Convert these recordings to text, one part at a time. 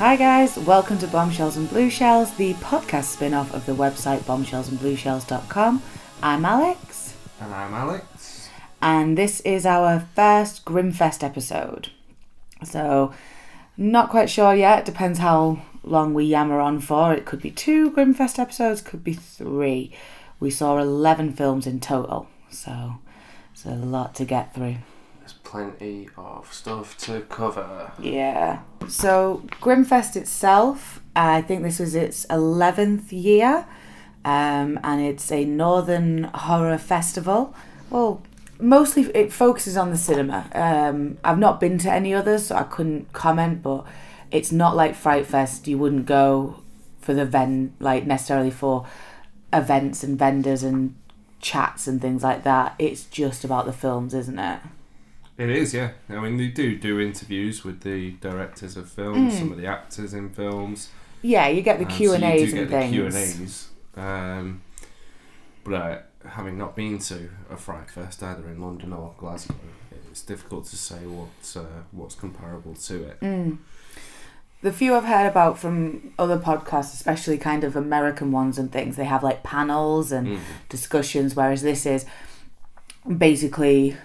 Hi, guys, welcome to Bombshells and Blue Shells, the podcast spin off of the website bombshellsandblueshells.com. I'm Alex, And I'm Alex. and this is our first Grimfest episode. So, not quite sure yet, depends how long we yammer on for. It could be two Grimfest episodes, could be three. We saw 11 films in total, so it's a lot to get through. Plenty of stuff to cover. Yeah. So Grimfest itself, I think this was its eleventh year, um, and it's a northern horror festival. Well, mostly it focuses on the cinema. Um, I've not been to any others, so I couldn't comment. But it's not like Fright Fest. You wouldn't go for the ven like necessarily for events and vendors and chats and things like that. It's just about the films, isn't it? It is, yeah. I mean, they do do interviews with the directors of films, some of the actors in films. Yeah, you get the Q and A's and get things. the Q and A's. Um, but uh, having not been to a Fright Fest either in London or Glasgow, it's difficult to say what uh, what's comparable to it. Mm. The few I've heard about from other podcasts, especially kind of American ones and things, they have like panels and Mm. discussions, whereas this is basically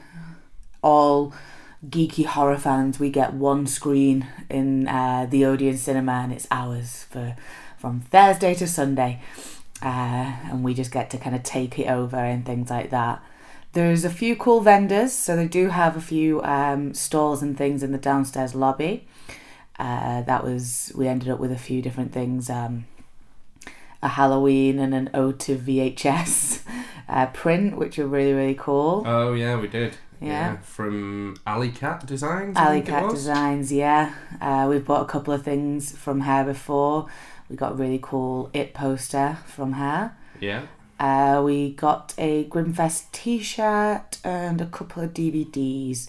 all geeky horror fans. We get one screen in uh, the Odeon cinema and it's ours for from Thursday to Sunday. Uh, and we just get to kind of take it over and things like that. There's a few cool vendors, so they do have a few um, stalls and things in the downstairs lobby. Uh, that was we ended up with a few different things, um, a Halloween and an ode to VHS uh, print, which are really really cool. Oh yeah, we did. Yeah. from Alley Cat Designs. I Alley Cat. Designs, yeah. Uh, we've bought a couple of things from her before. We got a really cool It poster from her. Yeah. Uh, we got a Grimfest T-shirt and a couple of DVDs.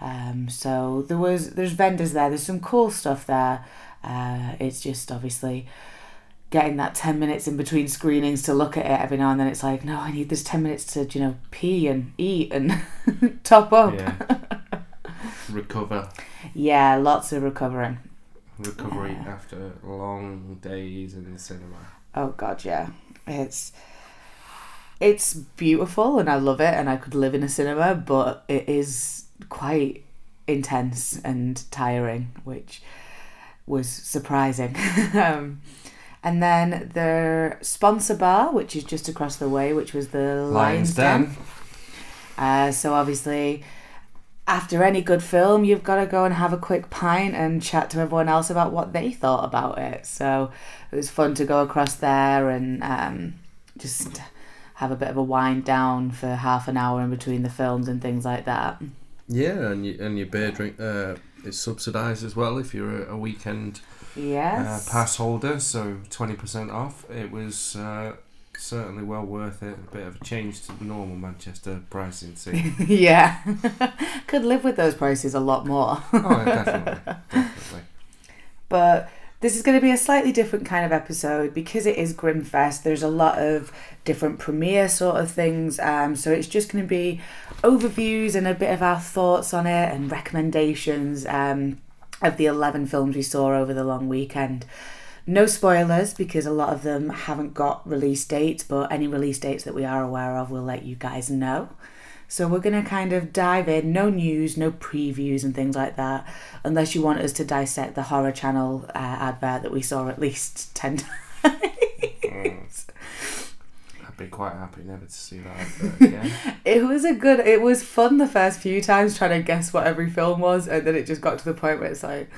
Um, so there was there's vendors there. There's some cool stuff there. Uh, it's just obviously getting that ten minutes in between screenings to look at it every now and then. It's like no, I need this ten minutes to you know pee and eat and top up. Yeah. Recover. Yeah, lots of recovering. Recovery Yeah. after long days in the cinema. Oh god, yeah. It's it's beautiful and I love it and I could live in a cinema, but it is quite intense and tiring, which was surprising. um, and then the sponsor bar, which is just across the way, which was the Lions, Den. Uh, so obviously, after any good film, you've got to go and have a quick pint and chat to everyone else about what they thought about it. So it was fun to go across there and um, just have a bit of a wind down for half an hour in between the films and things like that. Yeah, and you, and your beer drink uh, is subsidised as well if you're a, a weekend uh, Yes. pass holder, so twenty percent off. It was uh, certainly well worth it. A bit of a change to the normal Manchester pricing scene. yeah. Could live with those prices a lot more. oh, definitely, definitely. But this is going to be a slightly different kind of episode because it is Grimfest. There's a lot of different premiere sort of things. Um, so it's just going to be overviews and a bit of our thoughts on it and recommendations um, of the 11 films we saw over the long weekend. No spoilers because a lot of them haven't got release dates, but any release dates that we are aware of, we'll let you guys know. So we're going to kind of dive in, no news, no previews and things like that, unless you want us to dissect the Horror Channel uh, advert that we saw at least 10 times. I'd be quite happy never to see that again. It was a good, it was fun the first few times trying to guess what every film was, and then it just got to the point where it's like,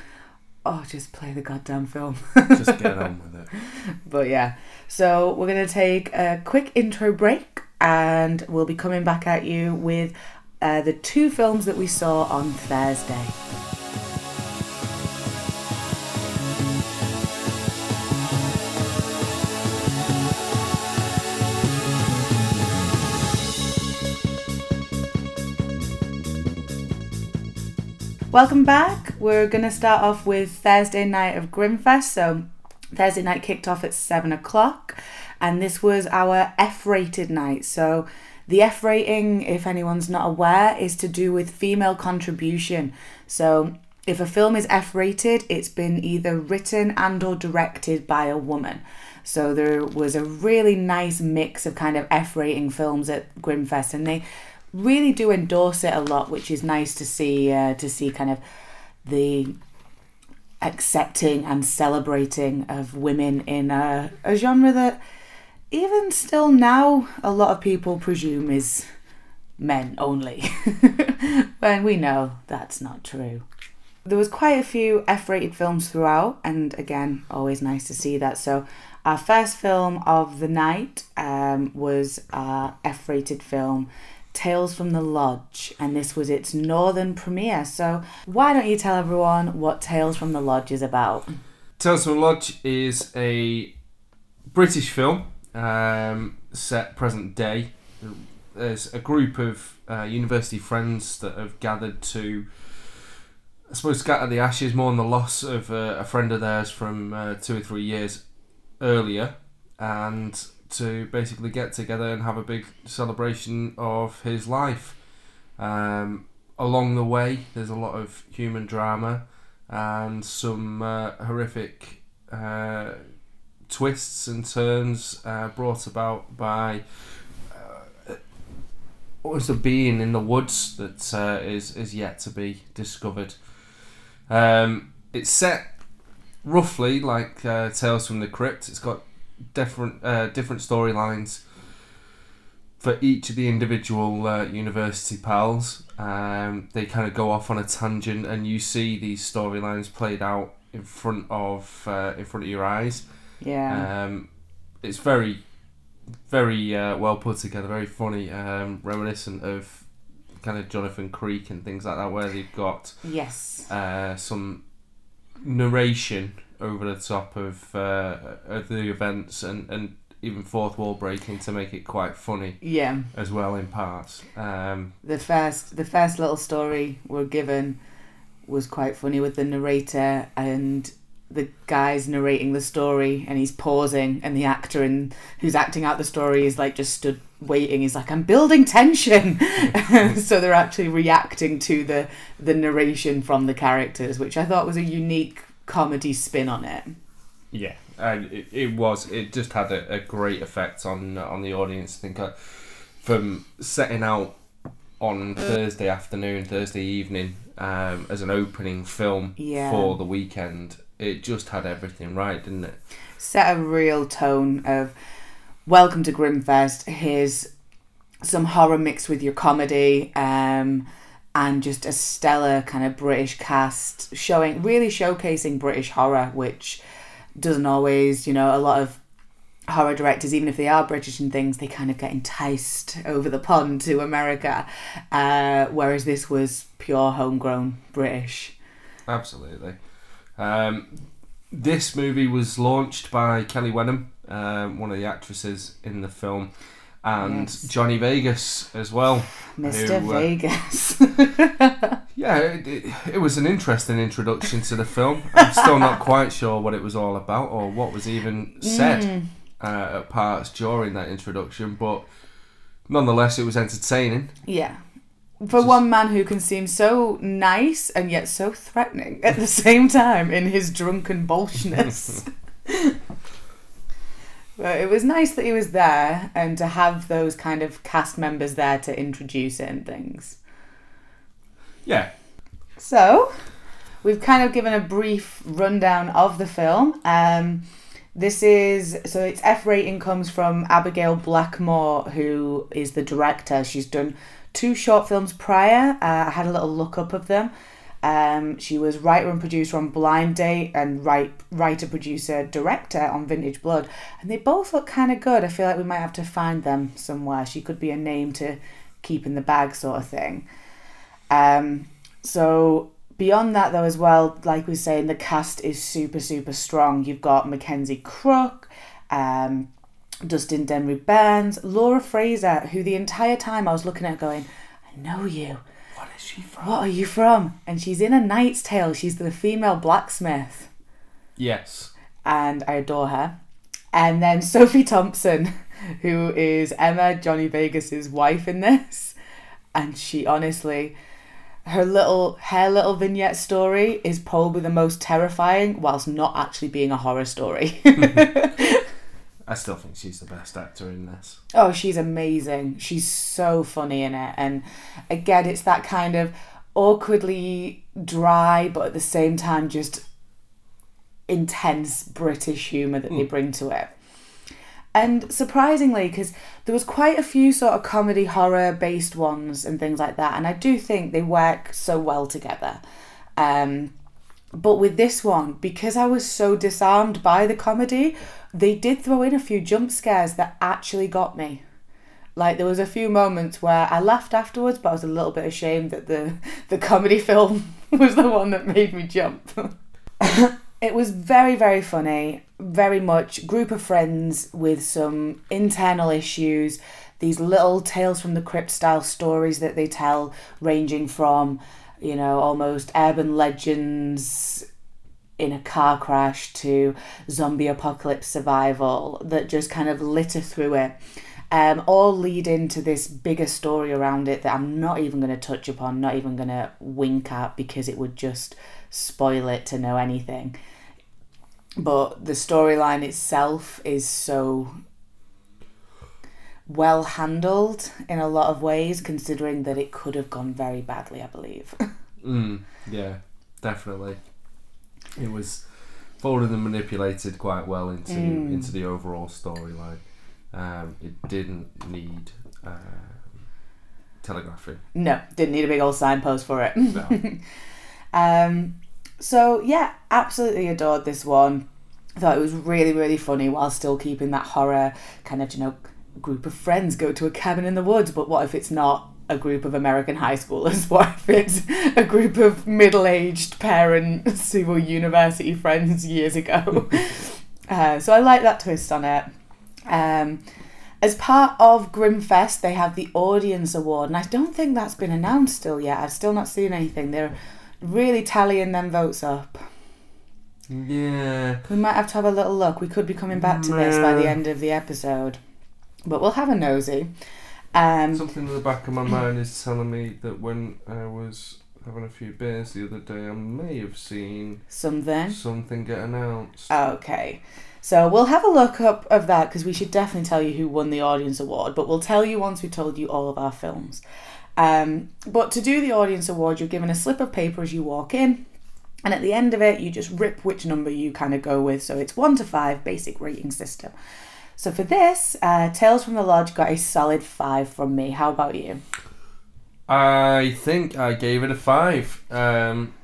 oh, just play the goddamn film. Just get on with it. But yeah, so we're going to take a quick intro break and we'll be coming back at you with uh, the two films that we saw on Thursday. Welcome back. We're going to start off with Thursday night of Grimfest. So, Thursday night kicked off at seven o'clock, and this was our F rated night. So, the F rating, if anyone's not aware, is to do with female contribution. So, if a film is F rated, it's been either written and or directed by a woman. So there was a really nice mix of kind of F rating films at Grimfest, and they really do endorse it a lot, which is nice to see. Uh, to see kind of the accepting and celebrating of women in a, a genre that even still now a lot of people presume is men only when we know that's not true there was quite a few f-rated films throughout and again always nice to see that so our first film of the night um, was our f-rated film Tales from the Lodge, and this was its northern premiere. So, why don't you tell everyone what Tales from the Lodge is about? Tales from the Lodge is a British film um, set present day. There's a group of uh, university friends that have gathered to, I suppose, scatter the ashes, more mourn the loss of uh, a friend of theirs from uh, two or three years earlier, and to basically get together and have a big celebration of his life. Um, along the way, there's a lot of human drama and some uh, horrific uh, twists and turns uh, brought about by uh, what was a being in the woods that uh, is is yet to be discovered. Um, it's set roughly like uh, Tales from the Crypt. It's got different uh, different storylines for each of the individual uh, university pals. Um, they kind of go off on a tangent, and you see these storylines played out in front of uh, in front of your eyes. Yeah. Um, it's very, very uh, well put together, very funny, um, reminiscent of kind of Jonathan Creek and things like that, where they've got yes. uh, some narration over the top of uh, of the events and, and even fourth wall breaking to make it quite funny Yeah. as well in parts. Um, The first the first little story we're given was quite funny with the narrator and the guy's narrating the story and he's pausing and the actor in, who's acting out the story is like just stood waiting he's like i'm building tension so they're actually reacting to the the narration from the characters which i thought was a unique comedy spin on it yeah, and it, it was. It just had a, a great effect on on the audience. I think uh, from setting out on Thursday afternoon, Thursday evening, um, as an opening film Yeah. for the weekend, it just had everything right, didn't it? set a real tone of welcome to Grimfest. Here's some horror mixed with your comedy, um, and just a stellar kind of British cast showing, really showcasing British horror, which doesn't always, you know, a lot of horror directors, even if they are British and things, they kind of get enticed over the pond to America, uh, whereas this was pure homegrown British. Absolutely. Um, this movie was launched by Kelly Wenham, um, one of the actresses in the film, and Yes. Johnny Vegas as well. Mr. Who, uh, Vegas. Yeah, it, it, it was an interesting introduction to the film. I'm still not quite sure what it was all about or what was even said Mm. uh, at parts during that introduction, but nonetheless, it was entertaining. Yeah. For Just- one man who can seem so nice and yet so threatening at the same time in his drunken bolshness. but it was nice that he was there and to have those kind of cast members there to introduce it and things. Yeah, So, we've kind of given a brief rundown of the film. Um, this is so its F rating comes from Abigail Blackmore, who is the director. She's done two short films prior. Uh, I had a little look up of them. Um, she was writer and producer on Blind Date and write, writer, producer, director on Vintage Blood. And they both look kind of good. I feel like we might have to find them somewhere. She could be a name to keep in the bag, sort of thing. Um, so beyond that, though, as well, like we were saying, the cast is super, super strong. You've got Mackenzie Crook, um, Dustin Demri-Burns, Laura Fraser, who the entire time I was looking at going, I know you. Is she from? What are you from? And she's in A Knight's Tale. She's the female blacksmith, Yes, and I adore her. And then Sophie Thompson, who is Emma Johnny Vegas's wife in this, and she honestly, her little her little vignette story is probably the most terrifying, whilst not actually being a horror story. I still think she's the best actor in this. Oh, she's amazing. She's so funny in it. And again, it's that kind of awkwardly dry, but at the same time, just intense British humour that they bring to it. And surprisingly, because there was quite a few sort of comedy horror based ones and things like that, and I do think they work so well together. Um, but with this one, because I was so disarmed by the comedy, they did throw in a few jump scares that actually got me. Like there was a few moments where I laughed afterwards, but I was a little bit ashamed that the the comedy film was the one that made me jump. it was very very funny, very much group of friends with some internal issues. These little tales from the crypt style stories that they tell, ranging from you know almost urban legends in a car crash to zombie apocalypse survival that just kind of litter through it. Um, all lead into this bigger story around it that I'm not even going to touch upon, not even going to wink at because it would just spoil it to know anything. But the storyline itself is so well handled in a lot of ways, considering that it could have gone very badly, I believe. Mm, yeah, definitely. It was folded and manipulated quite well into Mm. into the overall storyline. Um, it didn't need uh, telegraphing. no, didn't need a big old signpost for it. No. Um, so yeah, absolutely adored this one. Thought it was really, really funny while still keeping that horror kind of, you know, group of friends go to a cabin in the woods. But what if it's not a group of American high schoolers? What if it's a group of middle-aged parents who were university friends years ago? uh, so I like that twist on it. Um, as part of Grimfest, they have the Audience Award, and I don't think that's been announced still yet. I've still not seen anything. They're really tallying them votes up. yeah. We might have to have a little look. We could be coming back to this by the end of the episode, but we'll have a nosy. Um, Something in the back of my mind is telling me that when I was having a few beers the other day, I may have seen something. something get announced. Okay. So we'll have a look up of that because we should definitely tell you who won the audience award, but we'll tell you once we've told you all of our films. Um, but to do the audience award, you're given a slip of paper as you walk in, and at the end of it, you just rip which number you kind of go with. So it's one to five, basic rating system. So for this, uh, Tales from the Lodge got a solid five from me. How about you? I think I gave it a five. Um,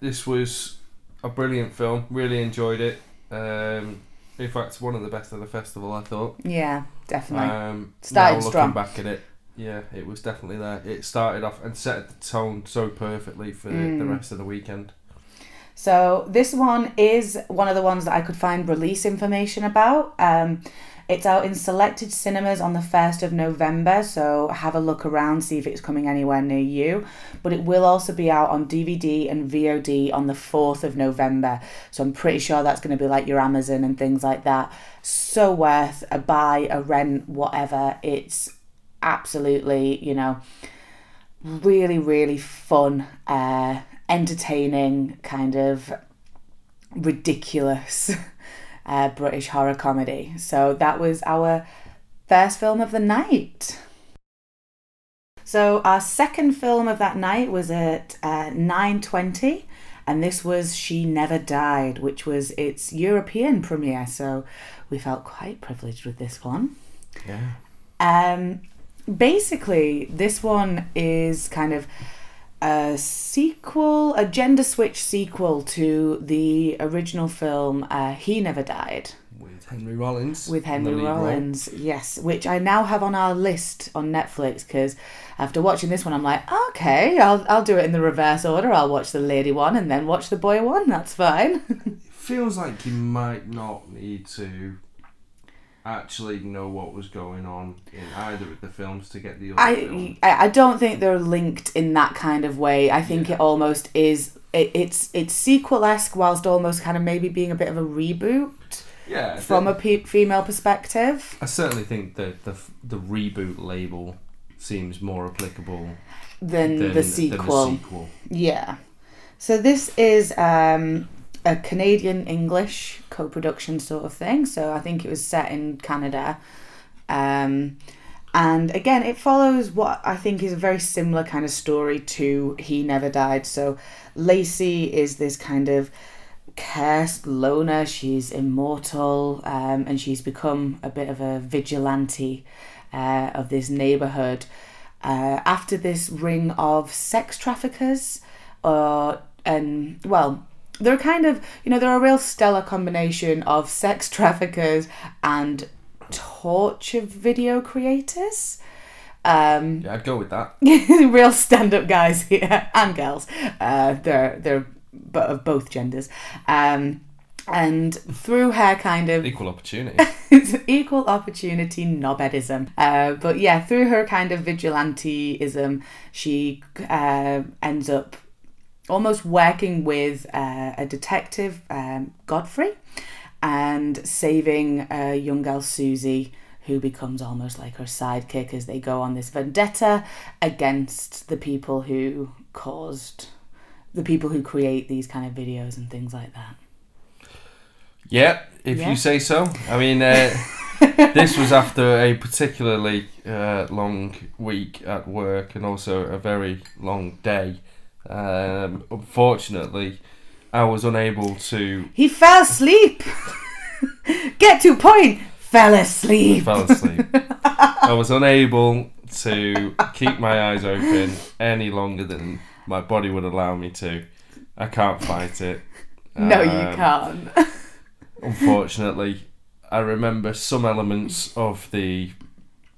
this was a brilliant film. Really enjoyed it. Um, in fact, one of the best of the festival. I thought. Yeah, definitely. Um, Started now looking back at it, yeah, it was definitely there. It started off and set the tone so perfectly for the Mm. rest of the weekend. So this one is one of the ones that I could find release information about. Um, it's out in selected cinemas on the 1st of November, so have a look around, see if it's coming anywhere near you. But it will also be out on DVD and VOD on the 4th of November, so I'm pretty sure that's going to be like your Amazon and things like that. So worth a buy, a rent, whatever. It's absolutely, you know, really, really fun, uh, entertaining, kind of ridiculous uh, British horror comedy. So that was our first film of the night. So our second film of that night was at uh, 9.20 and this was She Never Died, which was its European premiere. So we felt quite privileged with this one. Yeah. Um, basically, this one is kind of a sequel, a gender switch sequel to the original film uh, He Never Died With Henry Rollins. with Henry. Rollins. Yes, which I now have on our list on Netflix because after watching this one, I'm like, okay, I'll I'll do it in the reverse order. I'll watch the lady one and then watch the boy one. That's fine. Feels like you might not need to actually know what was going on in either of the films to get the other film. I I I don't think they're linked in that kind of way. I think Yeah. it almost is. It, it's it's sequel esque whilst almost kind of maybe being a bit of a reboot Yeah. from a pe- female perspective. I certainly think that the the reboot label seems more applicable Than, than the sequel. Than the sequel. Yeah. So this is um, a Canadian English co production sort of thing. So I think it was set in Canada. Um, and again, it follows what I think is a very similar kind of story to He Never Died. So Lacey is this kind of cursed loner. She's immortal um, and she's become a bit of a vigilante uh, of this neighborhood. Uh, after this ring of sex traffickers, uh, and well, they're kind of, you know, they're a real stellar combination of sex traffickers and torture video creators. Um, Yeah, I'd go with that. real stand-up guys here and girls. Uh, they're they're but of both genders. Um, and through her kind of Equal opportunity. it's equal opportunity knobheadism. Uh, but yeah, through her kind of vigilanteism, she uh, ends up almost working with uh, a detective, um, Godfrey, and saving a young girl, Susie, who becomes almost like her sidekick as they go on this vendetta against the people who caused, the people who create these kind of videos and things like that. Yeah, if Yeah. you say so. I mean, uh, this was after a particularly uh, long week at work and also a very long day. Um, unfortunately, I was unable to He fell asleep. Get to point. Fell asleep. fell asleep. I was unable to keep my eyes open any longer than my body would allow me to. I can't fight it. No, you Um, can't. unfortunately, I remember some elements of the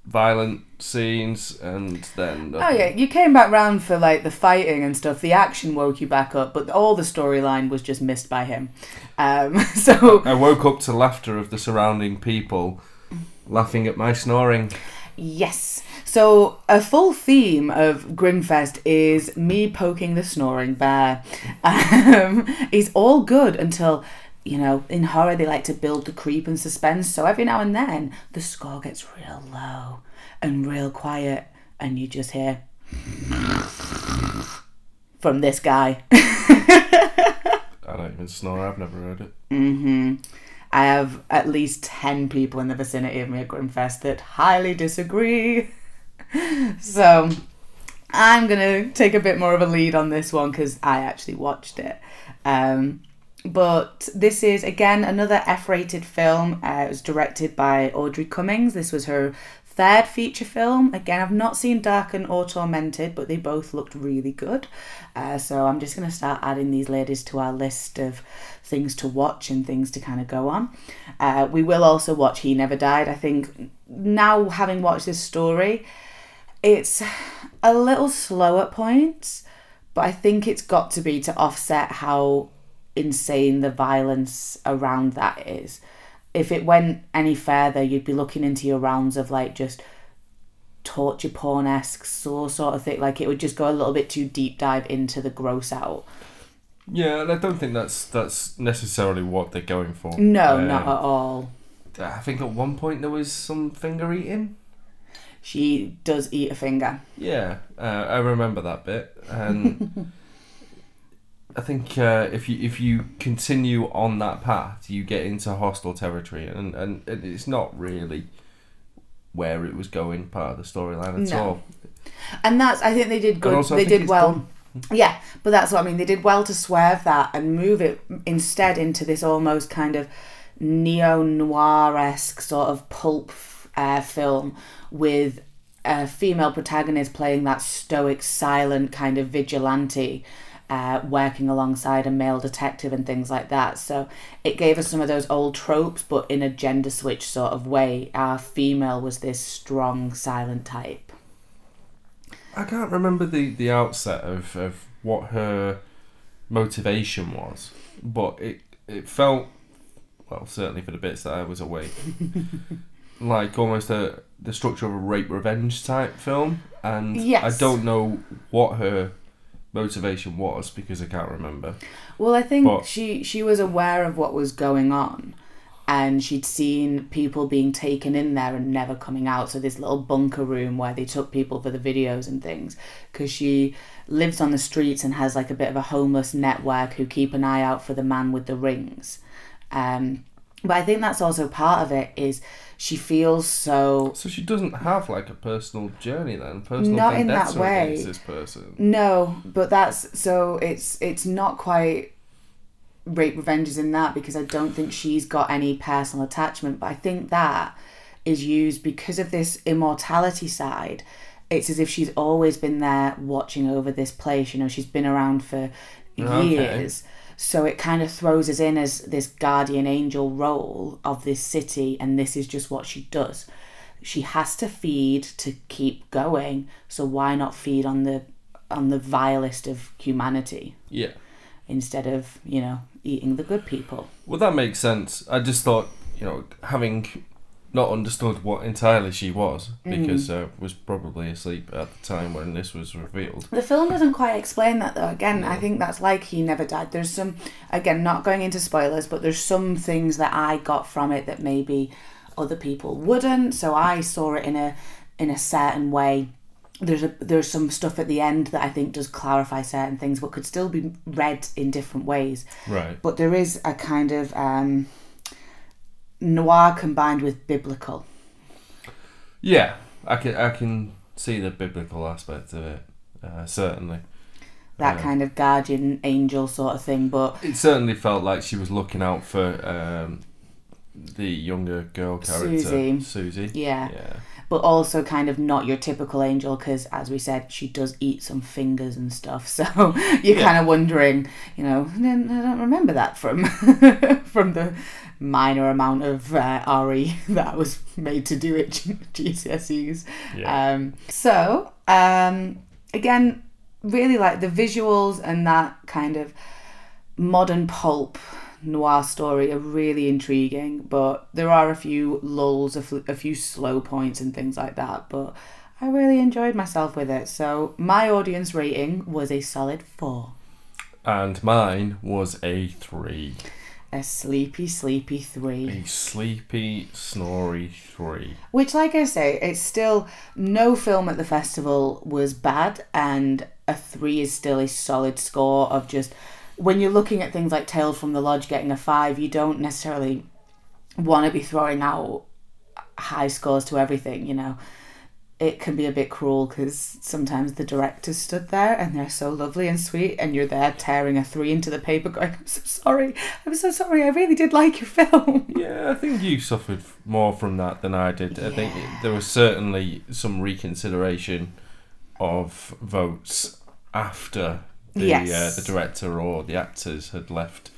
violent scenes, and then Oh yeah, you came back round for like the fighting and stuff. The action woke you back up, but all the storyline was just missed by him. Um, so I woke up to laughter of the surrounding people, laughing at my snoring. yes, so a full theme of Grimfest is me poking the snoring bear. Um, it's all good until. You know, in horror, they like to build the creep and suspense. So every now and then, the score gets real low and real quiet, and you just hear from this guy. I don't even snore. I've never heard it. hmm I have at least 10 people in the vicinity of me at Grimfest that highly disagree. so I'm going to take a bit more of a lead on this one because I actually watched it. Um, but this is, again, another F rated film. Uh, it was directed by Audrey Cummings. This was her third feature film. Again, I've not seen Darkened or Tormented, but they both looked really good. Uh, so I'm just going to start adding these ladies to our list of things to watch and things to kind of go on. Uh, we will also watch He Never Died. I think now, having watched this story, it's a little slow at points, but I think it's got to be to offset how insane the violence around that is. If it went any further, you'd be looking into your rounds of like just torture porn esque sort of thing. Like it would just go a little bit too deep dive into the gross out. Yeah, and I don't think that's that's necessarily what they're going for. No, Um, not at all. I think at one point there was some finger eating. She does eat a finger. Yeah, uh, I remember that bit, and I think uh, if you if you continue on that path, you get into hostile territory, and and it's not really where it was going part of the storyline at No. all. And that's I think they did good. they did well. done. Yeah, but that's what I mean. They did well to swerve that and move it instead into this almost kind of neo noir esque sort of pulp uh, film with a female protagonist playing that stoic, silent kind of vigilante. Uh, working alongside a male detective and things like that. So it gave us some of those old tropes, but in a gender switch sort of way. Our female was this strong, silent type. I can't remember the, the outset of, of what her motivation was, but it it felt well certainly for the bits that I was awake, like almost a the structure of a rape revenge type film, and Yes. I don't know what her motivation was because I can't remember. Well, I think But- she she was aware of what was going on, and she'd seen people being taken in there and never coming out. So this little bunker room where they took people for the videos and things, because she lives on the streets and has like a bit of a homeless network who keep an eye out for the man with the rings. Um, but I think that's also part of it is she feels so So she doesn't have like a personal journey then, personal Not in that way. against this person. No, but that's so it's it's not quite rape revenge is in that because I don't think she's got any personal attachment, but I think that is used because of this immortality side. It's as if she's always been there watching over this place. You know, she's been around for Okay. years. So it kind of throws us in as this guardian angel role of this city, and this is just what she does. She has to feed to keep going, so why not feed on the on the vilest of humanity Yeah. instead of you know eating the good people? Well, that makes sense. I just thought, you know, having not understood what entirely she was, Mm. because uh, was probably asleep at the time when this was revealed. The film doesn't quite explain that though. Again, I think that's like he never died. There's some, again, not going into spoilers, but there's some things that I got from it that maybe other people wouldn't. So I saw it in a in a certain way. There's a there's some stuff at the end that I think does clarify certain things, but could still be read in different ways. Right. But there is a kind of um, noir combined with biblical. Yeah, I can I can see the biblical aspect of it. Uh, certainly, That Yeah. kind of guardian angel sort of thing, but it certainly felt like she was looking out for um, the younger girl character, Susie. Susie. yeah. Yeah. but also kind of not your typical angel because as we said she does eat some fingers and stuff so you're Yeah. kind of wondering you know I don't remember that from from the minor amount of uh, re that I was made to do at G- gcse's Yeah. um, so um, again really like the visuals and that kind of modern pulp noir story are really intriguing, but there are a few lulls, a few slow points, and things like that. But I really enjoyed myself with it. So my audience rating was a solid four. and mine was a three, A sleepy, sleepy three. a sleepy, snory three. Which, like I say, it's still no film at the festival was bad, and a three is still a solid score of just when you're looking at things like Tales from the Lodge getting a five, you don't necessarily want to be throwing out high scores to everything, you know. It can be a bit cruel because sometimes the directors stood there and they're so lovely and sweet, and you're there tearing a three into the paper, going, "I'm so sorry, I'm so sorry, I really did like your film." Yeah, I think you suffered more from that than I did. I think there was certainly some reconsideration of votes after the Yes. uh, the director or the actors had left,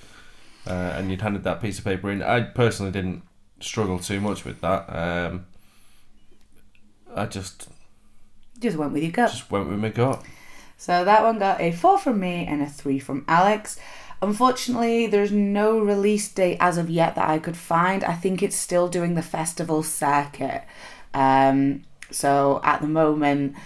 uh, and you'd handed that piece of paper in. I personally didn't struggle too much with that. Um, I just Just went with your gut. just went with my gut. So that one got a four from me and a three from Alex. Unfortunately, there's no release date as of yet that I could find. I think it's still doing the festival circuit. Um, so at the moment,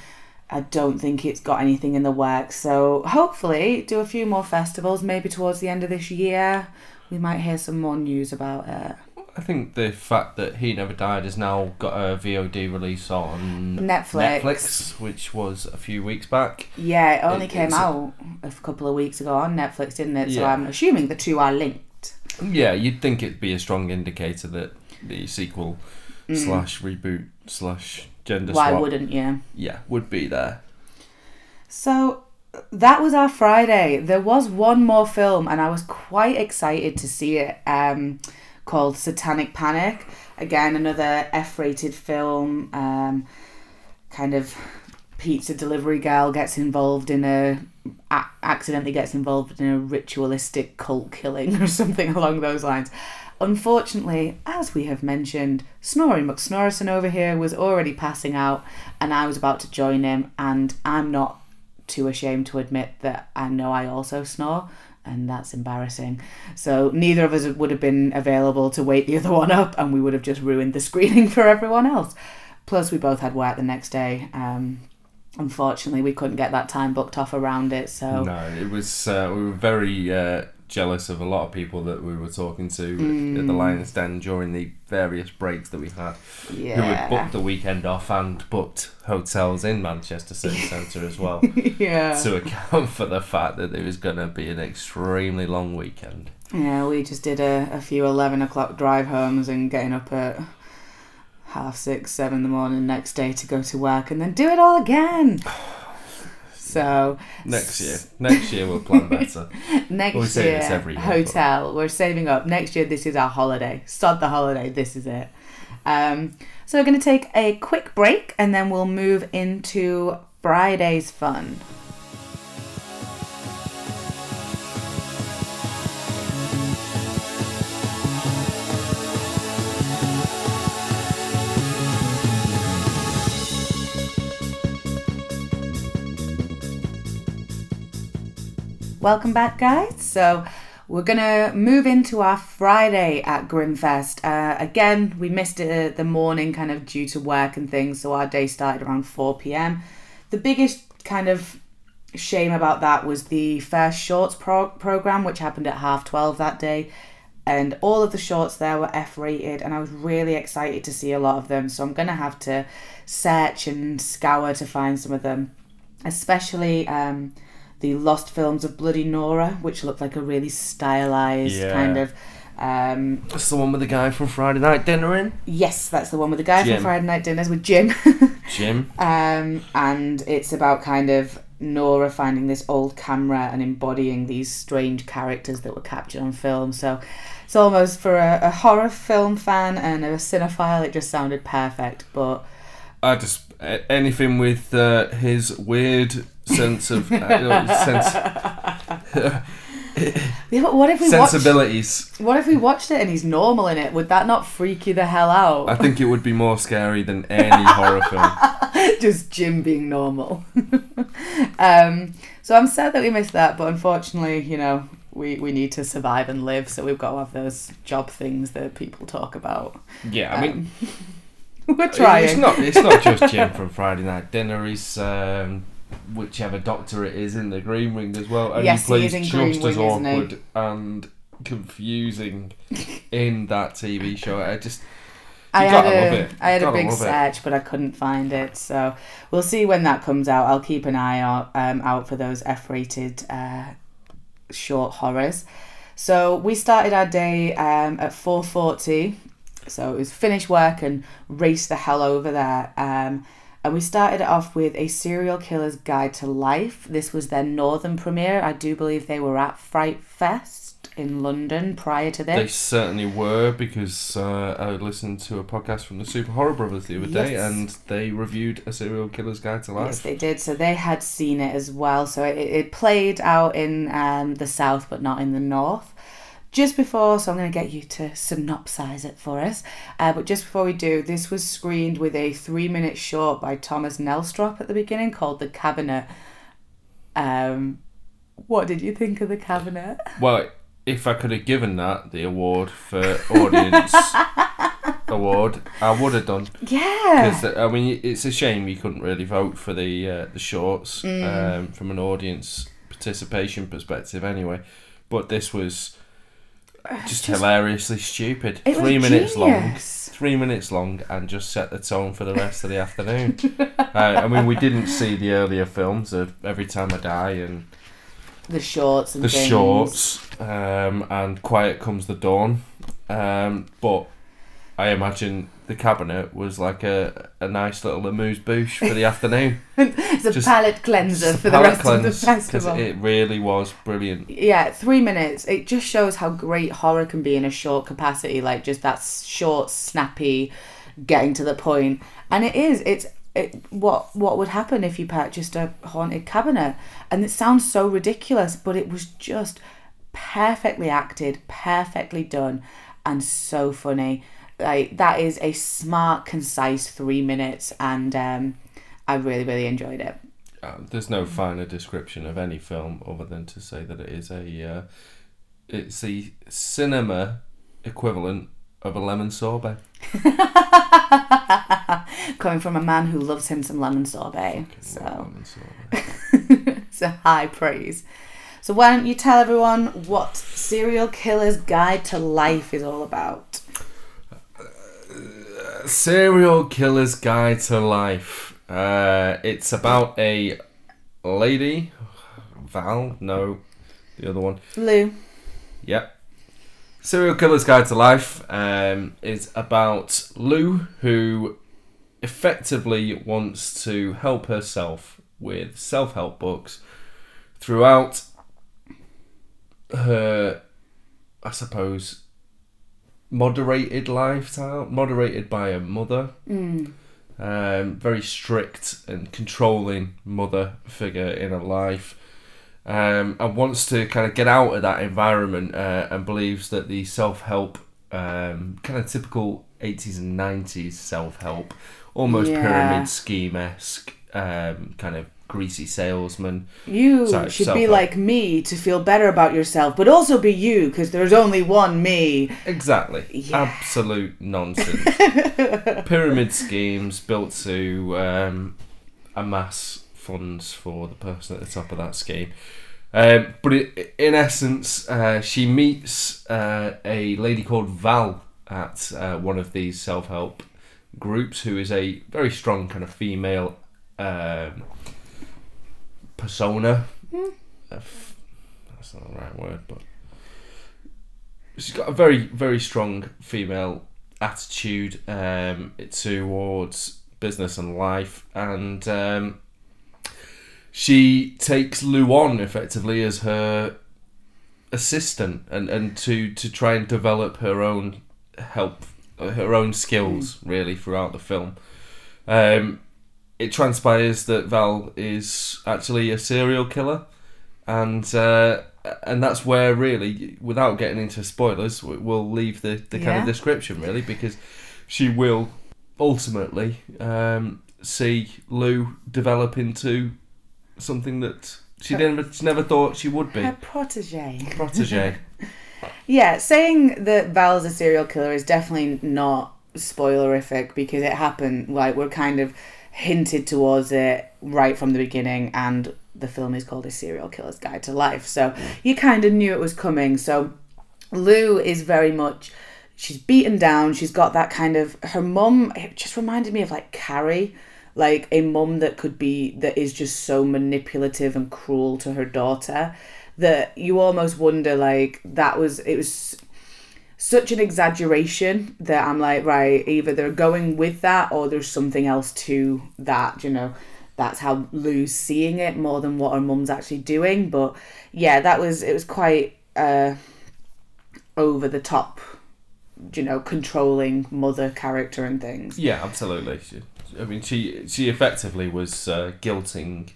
I don't think it's got anything in the works. So hopefully, do a few more festivals. Maybe towards the end of this year, we might hear some more news about it. I think the fact that He Never Died has now got a VOD release on Netflix. Netflix, which was a few weeks back. Yeah, it only It- came a- out a couple of weeks ago on Netflix, didn't it? So Yeah. I'm assuming the two are linked. Yeah, you'd think it'd be a strong indicator that the sequel slash reboot slash gender Mm. Why swap, wouldn't you? yeah, would be there. So that was our Friday. There was one more film, and I was quite excited to see it. Um, called Satanic Panic. Again, another F-rated film. Um, kind of pizza delivery girl gets involved in a, a accidentally gets involved in a ritualistic cult killing or something along those lines. Unfortunately, as we have mentioned, Snorri McSnorrison over here was already passing out, and I was about to join him. And I'm not too ashamed to admit that I know I also snore, and that's embarrassing. So neither of us would have been available to wake the other one up, and we would have just ruined the screening for everyone else. Plus, we both had work the next day. Um, unfortunately, we couldn't get that time booked off around it. So No, it was. Uh, we were very uh, jealous of a lot of people that we were talking to at the Mm. Lions Den during the various breaks that we had, Yeah. who had booked the weekend off and booked hotels in Manchester City Centre as well yeah. to account for the fact that it was going to be an extremely long weekend. Yeah, we just did a, a few 11 o'clock drive homes and getting up at half six, seven in the morning next day to go to work and then do it all again. So Next year, next year we'll plan better. next We say year, this every year, hotel. We're saving up. Next year, this is our holiday. Start the holiday. This is it. Um, so we're going to take a quick break and then we'll move into Friday's fun. Welcome back, guys. So, we're gonna move into our Friday at Grimfest. Uh, again, we missed it the morning kind of due to work and things, so our day started around 4 pm. The biggest kind of shame about that was the first shorts pro- program, which happened at half 12 that day. And all of the shorts there were F rated, and I was really excited to see a lot of them. So I'm gonna have to search and scour to find some of them, especially um, the Lost Films of Bloody Nora, which looked like a really stylized Yeah. kind of. Um, That's the one with the guy from Friday Night Dinner in yes, that's the one with the guy Jim. from Friday Night Dinners with Jim. Jim. um, and it's about kind of Nora finding this old camera and embodying these strange characters that were captured on film. So it's almost for a, a horror film fan and a cinephile, it just sounded perfect. But I just anything with uh, his weird sense of uh, sense, yeah, but what if we watched? sensibilities. What if we watched it and he's normal in it? Would that not freak you the hell out? I think it would be more scary than any horror film. just Jim being normal. um, so I'm sad that we missed that, but unfortunately, you know, we, we need to survive and live, so we've got to have those job things that people talk about. Yeah, I mean, Um, we're trying. it's not it's not just Jim from Friday Night Dinner. He's um, whichever doctor it is in the Green Wing as well, and Yes, he he is plays in Green just as Ring, awkward and confusing in that TV show. I just I had a. I had a big love it. search, but I couldn't find it. So we'll see when that comes out. I'll keep an eye out um, out for those F-rated uh, short horrors. So we started our day um, at four forty. So it was finish work and race the hell over there. Um, and we started it off with a serial killer's guide to life. This was their northern premiere. I do believe they were at Fright Fest in London prior to this. They certainly were because uh, I listened to a podcast from the Super Horror Brothers the other day, and they reviewed a serial killer's guide to life. Yes, they did. So they had seen it as well. So it, it played out in um, the south, but not in the north. Just before, so I'm going to get you to synopsize it for us. Uh, but just before we do, this was screened with a three minute short by Thomas Nelstrop at the beginning called The Cabinet. Um, what did you think of The Cabinet? Well, if I could have given that the award for audience award, I would have done. Yeah. Because I mean, it's a shame you couldn't really vote for the uh, the shorts Mm. um, from an audience participation perspective, anyway. But this was just, hilariously stupid. Three minutes long. Three minutes long, and just set the tone for the rest of the afternoon. uh, I mean, we didn't see the earlier films of Every Time I Die and The shorts and the things. shorts, um, and Quiet Comes the Dawn. Um, but I imagine the cabinet was like a, a nice little amuse bouche for the afternoon. It's a Just- palate cleanser for the rest of the festival. it really was brilliant. yeah, three minutes. It just shows how great horror can be in a short capacity. Like just that short, snappy, getting to the point. And it is. It's it, what what would happen if you purchased a haunted cabinet? And it sounds so ridiculous, but it was just perfectly acted, perfectly done, and so funny. Like that is a smart, concise three minutes, and um, I really, really enjoyed it. Uh, there's no finer description of any film other than to say that it is a uh, it's the cinema equivalent of a lemon sorbet. Coming from a man who loves him some lemon sorbet. So Lemon sorbet. it's a high praise. So why don't you tell everyone what Serial Killer's Guide to Life is all about? Serial Killer's Guide to Life. Uh, it's about a lady, Val. No, the other one. Lou. Yep. Serial Killer's Guide to Life um, is about Lou, who effectively wants to help herself with self help books throughout her, I suppose, moderated lifestyle, moderated by a mother. Um, very strict and controlling mother figure in her life um, and wants to kind of get out of that environment uh, and believes that the self help, um, kind of typical 80s and 90s self help, almost Yeah. pyramid scheme esque, um, kind of greasy salesman. You Sorry, should be self-help. like me to feel better about yourself, but also be you because there's only one me. Exactly. Yeah. Absolute nonsense. Pyramid schemes built to um, amass funds for the person at the top of that scheme. Um, but it, in essence, uh, she meets uh, a lady called Val at uh, one of these self help groups, who is a very strong kind of female um, persona. F- That's not the right word, but she's got a very very strong female attitude um, towards business and life and um, she takes Lou on effectively as her assistant and, and to, to try and develop her own help her own skills really throughout the film. Um, it transpires that Val is actually a serial killer and uh, and that's where really, without getting into spoilers, we- we'll leave the, the kind Yeah. of description really because she will ultimately um, see Lou develop into something that she never she never thought she would be Her protege. protege. Yeah, saying that Val's a serial killer is definitely not spoilerific because it happened. Like we're kind of hinted towards it right from the beginning, and the film is called A Serial Killer's Guide to Life. So you kind of knew it was coming. So Lou is very much. She's beaten down. She's got that kind of. Her mum. It just reminded me of like Carrie, like a mum that could be that is just so manipulative and cruel to her daughter that you almost wonder like that was it was such an exaggeration that I'm like right either they're going with that or there's something else to that you know that's how Lou's seeing it more than what her mum's actually doing but yeah that was it was quite uh over the top you know controlling mother character and things Yeah, absolutely. She, I mean, she she effectively was uh, guilting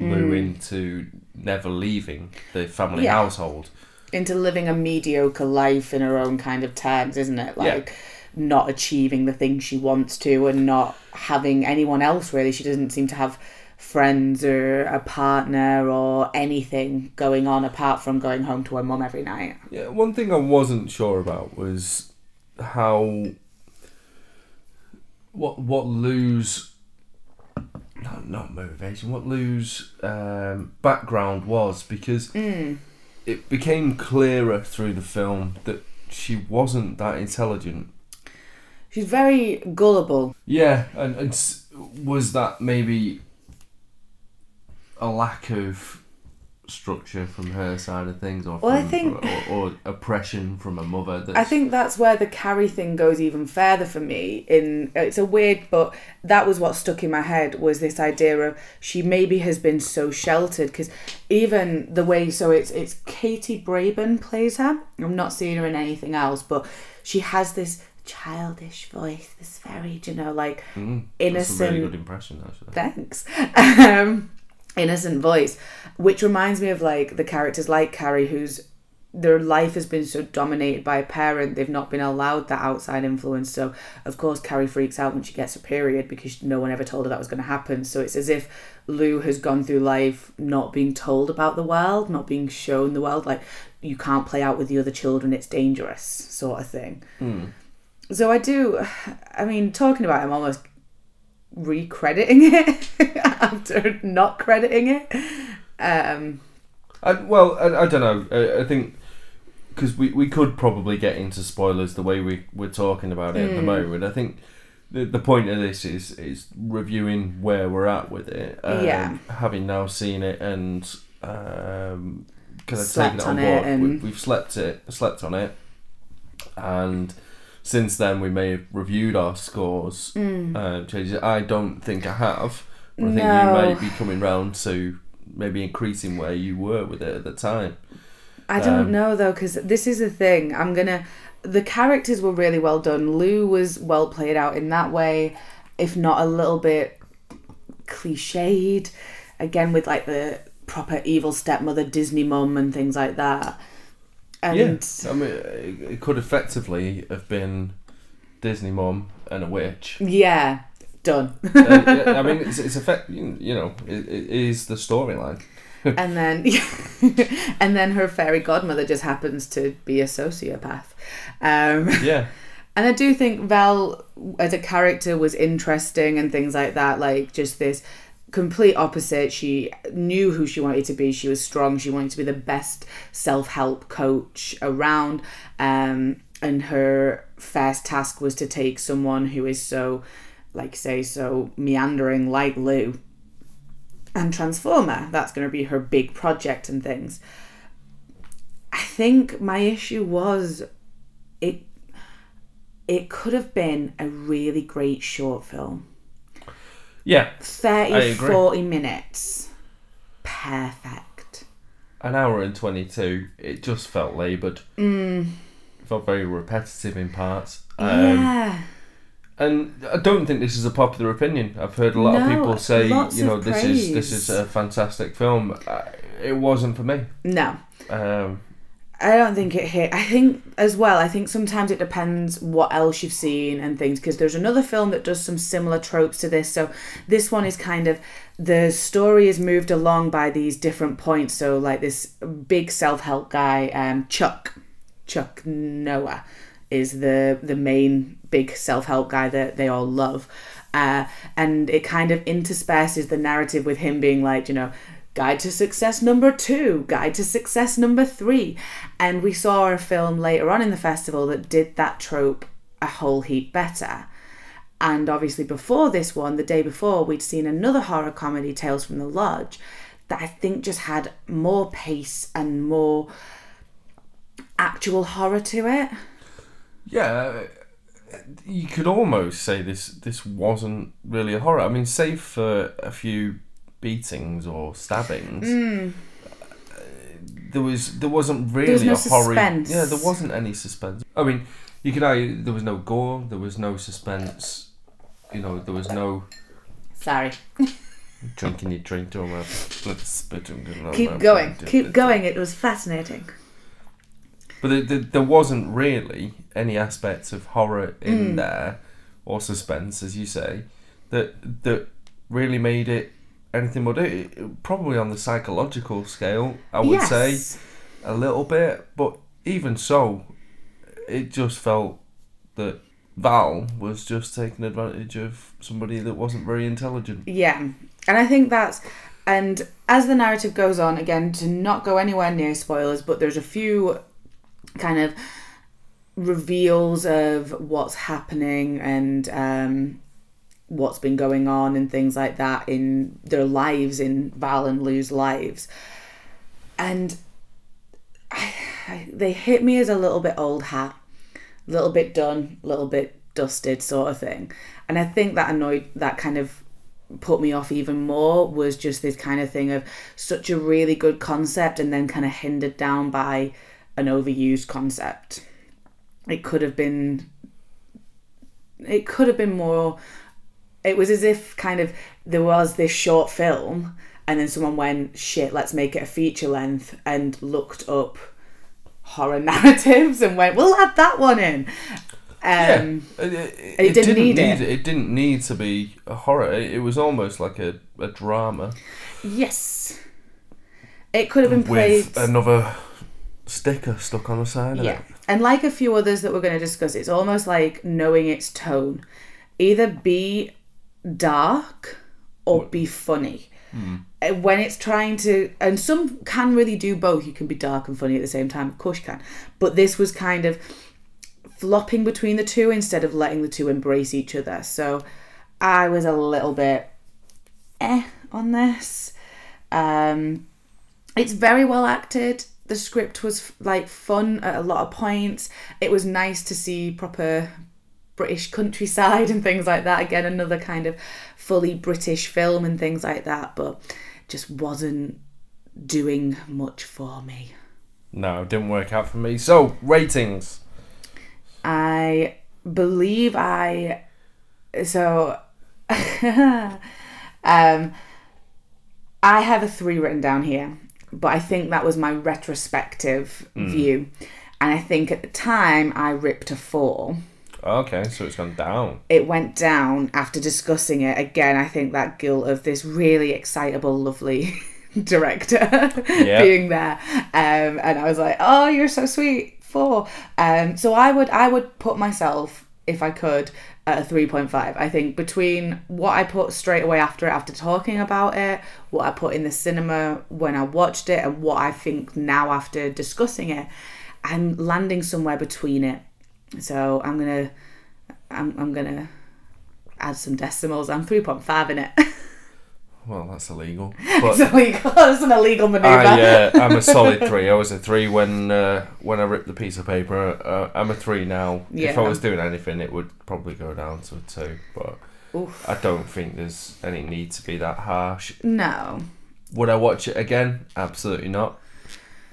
Lou into never leaving the family Yeah. household. Into living a mediocre life in her own kind of terms, isn't it? Yeah. Like not achieving the things she wants to and not having anyone else really. She doesn't seem to have friends or a partner or anything going on apart from going home to her mum every night. Yeah, one thing I wasn't sure about was how what what Lou's not not motivation, what Lou's um, background was because it became clearer through the film that she wasn't that intelligent. She's very gullible. Yeah, and, and was that maybe a lack of structure from her side of things, or Well, I think- or, or oppression from a mother? That's, I think that's where the Carrie thing goes even further for me. In it's a weird, but that was what stuck in my head was this idea of she maybe has been so sheltered because even the way so it's it's Katie Brayben plays her. I'm not seeing her in anything else, but she has this childish voice, this very you know like Mm, That's a innocent really good impression, actually. thanks um innocent voice which reminds me of like the characters like carrie whose their life has been so dominated by a parent they've not been allowed that outside influence. So of course carrie freaks out when she gets her period because no one ever told her that was going to happen. So it's as if lou has gone through life not being told about the world not being shown the world like you can't play out with the other children it's dangerous sort of thing. Hmm. so i do i mean talking about it i'm almost recrediting it after not crediting it. Um, I, well, I, I don't know. I, I think because we, we could probably get into spoilers the way we we're talking about it at the Mm. moment. I think the the point of this is is reviewing where we're at with it. Um, Yeah. Having now seen it and um, kind of taken it on board, and- we, we've slept it slept on it, and since then we may have reviewed our scores. Mm. Um, changes. I don't think I have. But I think No. you may be coming round to maybe increasing where you were with it at the time. I don't Um, know though, because this is the thing. I'm gonna. The characters were really well done. Lou was well played out in that way, if not a little bit cliched. Again, with like the proper evil stepmother Disney mum and things like that. And yeah, I mean, it, it could effectively have been Disney mom and a witch. yeah, done. Uh, I mean, it's, it's effect. You you know, it, it is the storyline. and then and then her fairy godmother just happens to be a sociopath. Um, Yeah, And I do think Val, as a character, was interesting and things like that. Like just this complete opposite. She knew who she wanted to be. She was strong. She wanted to be the best self help coach around. Um, and her first task was to take someone who is so, like say, so meandering like Lou, and transform her. That's going to be her big project and things. I think my issue was it it could have been a really great short film. Yeah. 30, I agree. 40 minutes. Perfect. An hour and twenty two. It just felt laboured. Mm. Felt very repetitive in parts. Um, yeah. And I don't think this is a popular opinion. I've heard a lot of people say, you know, this is this is a fantastic film. Uh, it wasn't for me. No. Um, I don't think it hit. I think as well. I think sometimes it depends what else you've seen and things. Because there's another film that does some similar tropes to this. So this one is kind of the story is moved along by these different points. So like this big self help guy, um, Chuck, Chuck Noah, is the the main big self help guy that they all love, uh, and it kind of intersperses the narrative with him being like, you know, guide to success number two, guide to success number three, and we saw a film later on in the festival that did that trope a whole heap better. And obviously, before this one, the day before, we'd seen another horror comedy, Tales from the Lodge, that I think just had more pace and more actual horror to it. yeah, you could almost say this this wasn't really a horror. I mean, save for a few beatings or stabbings, uh, there was there wasn't really was no a horror. suspense. Yeah, there wasn't any suspense. I mean, you could argue there was no gore, there was no suspense. You know, there was no Sorry. drinking your drink to my spitting. Keep going. Keep going. It was fascinating. But there, there, there wasn't really any aspects of horror in Mm. there or suspense, as you say, that that really made it anything more. It, it- probably on the psychological scale, I would say a little bit, but even so, it just felt that Val was just taking advantage of somebody that wasn't very intelligent. Yeah. And I think that's and as the narrative goes on, again, to not go anywhere near spoilers, but there's a few kind of reveals of what's happening and um, what's been going on and things like that in their lives, in Val and Lou's lives. And I, I, they hit me as a little bit old hat, a little bit done, a little bit dusted sort of thing. And I think that annoyed, that kind of put me off even more was just this kind of thing of such a really good concept and then kind of hindered down by an overused concept. It could have been it could have been more it was as if kind of there was this short film and then someone went shit let's make it a feature length and looked up horror narratives and went we'll add that one in um yeah, it, it, it didn't didn't need need it. it. didn't need to be a horror. It, was almost like a, a drama yes it could have been played with another sticker stuck on the side. Yeah. Of it. And like a few others that we're going to discuss, it's almost like knowing its tone. Either be dark or be funny. Uh, When it's trying to, and some can really do both. You can be dark and funny at the same time. Of course you can. But this was kind of flopping between the two instead of letting the two embrace each other. So I was a little bit eh on this. Um, it's very well acted. The script was like fun at a lot of points. It was nice to see proper British countryside and things like that. Again, another kind of fully British film and things like that, but just wasn't doing much for me. No, it didn't work out for me. So, ratings. I believe I so um I have a 3 written down here, but I think that was my retrospective view. And I think at the time I ripped a 4. Okay, so it's gone down. It went down after discussing it again. I think that guilt of this really excitable, lovely director Yeah. being there, um, and I was like, "Oh, you're so sweet." Four. Um, so I would I would put myself if I could at a three point five. I think between what I put straight away after it, after talking about it, what I put in the cinema when I watched it, and what I think now after discussing it, I'm landing somewhere between it. So I'm gonna I'm, I'm gonna add some decimals. I'm three point five in it. Well, that's illegal. it's illegal. It's an illegal maneuver. I, uh, I'm a solid three. I was a three when uh, when I ripped the piece of paper. Uh, I'm a three now. If Yeah. I was doing anything, it would probably go down to a two. But Oof. I don't think there's any need to be that harsh. No. Would I watch it again? Absolutely not.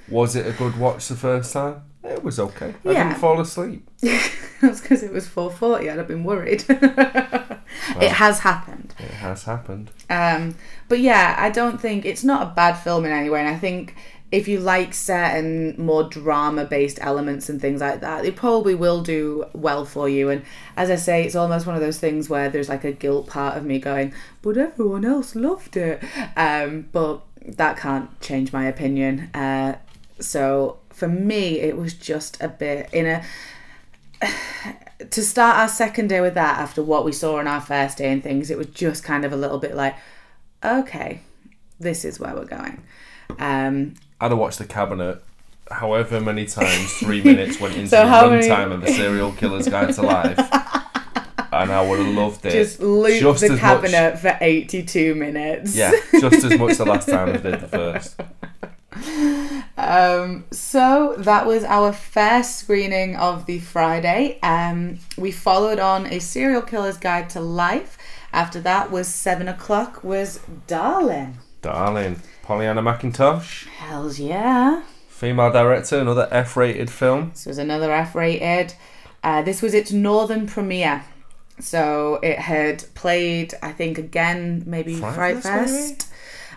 Was it a good watch the first time? It was okay. I Yeah. didn't fall asleep. That's because it was 440. I'd have been worried. it has happened. It has happened. Um, but yeah, I don't think it's not a bad film in any way. And I think if you like certain more drama based elements and things like that, it probably will do well for you. And as I say, it's almost one of those things where there's like a guilt part of me going, but everyone else loved it. Um, but that can't change my opinion. Uh, so for me, it was just a bit in a to start our second day with that after what we saw on our first day and things, it was just kind of a little bit like, okay, this is where we're going. Um, I'd have watched The Cabinet however many times three minutes went into So the many- runtime of The Serial Killer's Guide to Life. and I would have loved it. just loop Just the as much- cabinet for 82 minutes. Yeah, just as much the last time I did the first. Um, so that was our first screening of the Friday. Um, we followed on a serial killer's guide to life. After that was seven o'clock. Was Darling. Darling. Pollyanna McIntosh, Hell's yeah. female director, another F rated film. This was another F rated. Uh, this was its northern premiere. So it had played, I think, again, maybe Fright Fright Fest, maybe? Fest.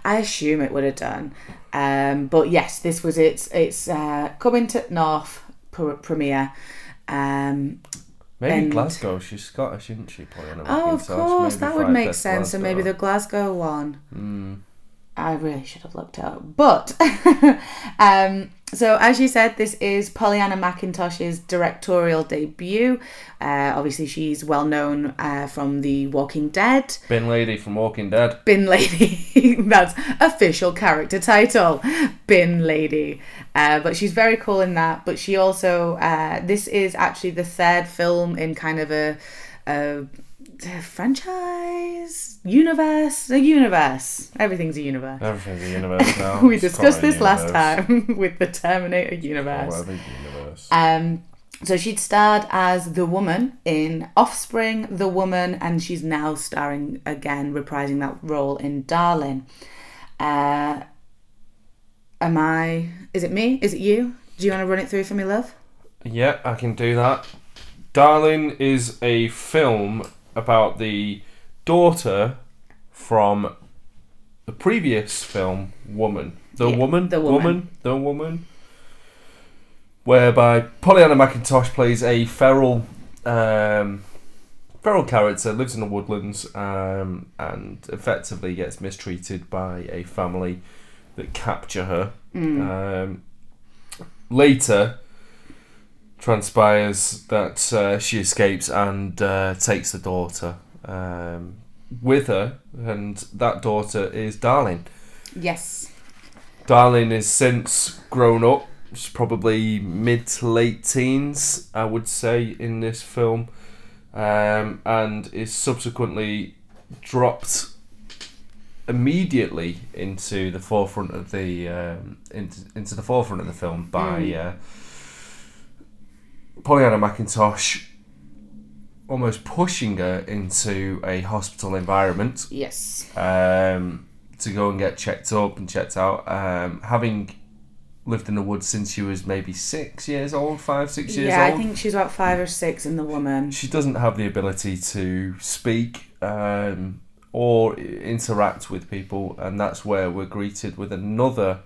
I assume it would have done. Um, but yes, this was its its uh, coming to North pr- premiere. Um, Maybe And- Glasgow. She's Scottish, isn't she? Oh, of course, Maybe that would make sense. So maybe the Glasgow. Glasgow one. Mm. I really should have looked up. But um, so, as you said, this is Pollyanna McIntosh's directorial debut. Uh, obviously, she's well known uh, from The Walking Dead. Bin Lady from Walking Dead. Bin Lady. That's official character title. Bin Lady. Uh, but she's very cool in that. But she also, uh, this is actually the third film in kind of a, a franchise universe. A universe. Everything's a universe. Everything's a universe now. we It's discussed this last time with the Terminator universe. Whatever universe. Um, so she'd starred as the woman in Offspring, The Woman, and she's now starring again, reprising that role in Darling. Uh, am I? Is it me? Is it you? Do you want to run it through for me, love? Yeah, I can do that. Darling is a film about the daughter from the previous film, Woman. The Yeah, Woman? The Woman. The Woman. Whereby Pollyanna McIntosh plays a feral um, feral character, lives in the woodlands, um, and effectively gets mistreated by a family that capture her. Um, later, transpires that uh, she escapes and uh, takes the daughter. Um, with her, and that daughter is Darling. Yes. Darling is since grown up. She's probably mid to late teens, I would say, in this film, um, and is subsequently dropped immediately into the forefront of the um, into, into the forefront of the film by uh, Pollyanna McIntosh, almost pushing her into a hospital environment Yes. um, to go and get checked up and checked out. Um, having lived in the woods since she was maybe six years old, five, six years old. Yeah, I think she's about five or six in the woman. she doesn't have the ability to speak um, or interact with people, and that's where we're greeted with another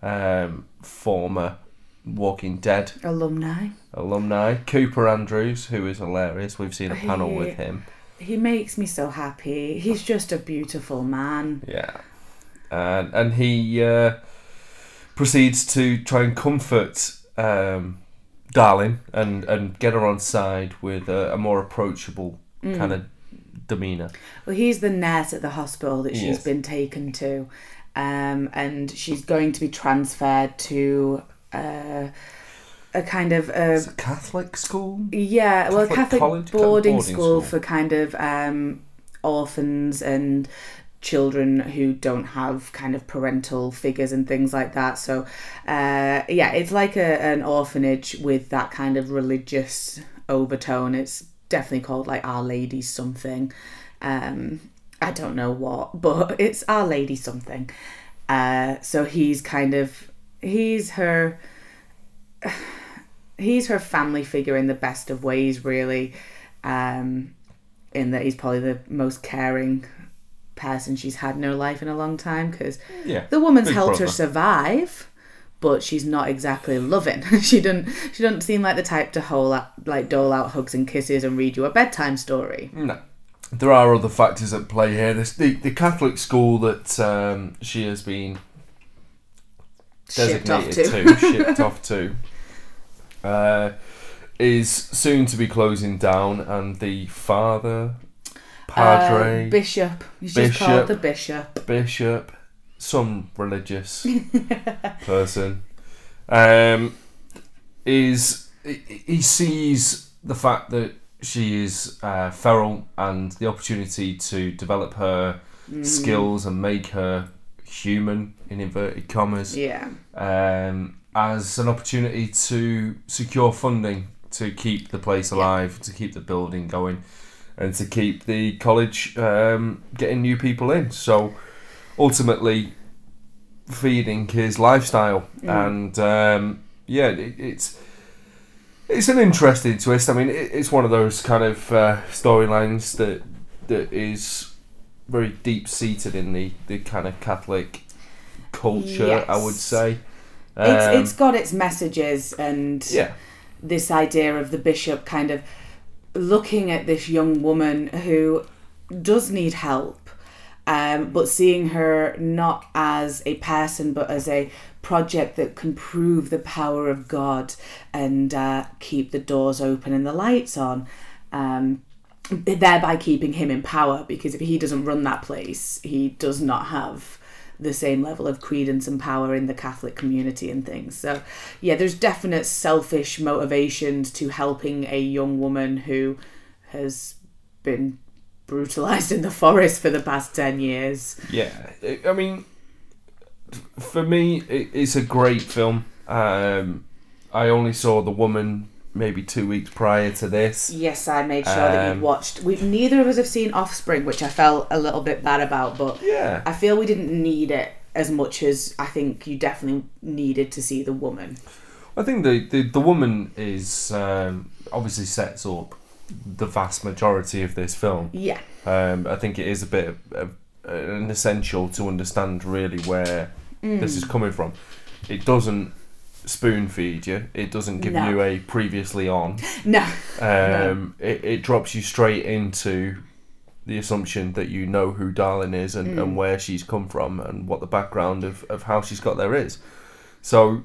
um, former Walking Dead Alumni. Alumni, Cooper Andrews, who is hilarious. We've seen a panel He- with him. He makes me so happy. He's just a beautiful man. Yeah, and and he uh, proceeds to try and comfort um, Darling and and get her on side with a, a more approachable Mm. kind of demeanor. Well, he's the nurse at the hospital that she's Yes. been taken to, um, and she's going to be transferred to uh, a kind of a a Catholic school. yeah, well, a Catholic Catholic college? boarding, Boarding school, school. for kind of um, orphans and children who don't have kind of parental figures and things like that. So, uh, yeah, it's like a, an orphanage with that kind of religious overtone. It's definitely called like Our Lady something. Um, I don't know what, but it's Our Lady something. Uh, so he's kind of he's her he's her family figure in the best of ways, really. Um, in that he's probably the most caring person she's had in her life in a long time because Yeah, the woman's helped her survive, but she's not exactly loving. she doesn't she doesn't seem like the type to hold out, like dole out hugs and kisses and read you a bedtime story. No. There are other factors at play here. This, the, the Catholic school that um, she has been Shipped designated to. to, shipped off to, uh, is soon to be closing down, and the father, padre, Uh, bishop. He's just called Bishop. the bishop. bishop, some religious person, um, is he- sees the fact that she is uh, feral and the opportunity to develop her skills and make her human in inverted commas Yeah. um, as an opportunity to secure funding to keep the place alive, to keep the building going, and to keep the college um, getting new people in. So ultimately, feeding his lifestyle, and um, yeah, it, it's. It's an interesting twist. I mean, it, it's one of those kind of uh, storylines that that is very deep seated in the, the kind of Catholic culture. I would say. It's, Um, it's got its messages and yeah, this idea of the bishop kind of looking at this young woman who does need help, um, but seeing her not as a person but as a project that can prove the power of God and uh, keep the doors open and the lights on. Um, thereby keeping him in power because if he doesn't run that place, he does not have the same level of credence and power in the Catholic community and things. So, yeah, there's definite selfish motivations to helping a young woman who has been brutalized in the forest for the past 10 years. yeah. I- mean, for me, it's a great film. Um, I only saw The Woman maybe two weeks prior to this. Yes, I made sure that Um, you watched. We neither of us have seen Offspring, which I felt a little bit bad about, but Yeah, I feel we didn't need it as much as I think you definitely needed to see the woman. I think the the, the woman is um, obviously sets up the vast majority of this film. Yeah. Um, I think it is a bit of, of an essential to understand really where this is coming from. It doesn't spoon feed you. It doesn't give No. you a previously on. No. Um, it, it drops you straight into the assumption that you know who Darlin is and, and where she's come from and what the background of, of how she's got there is. So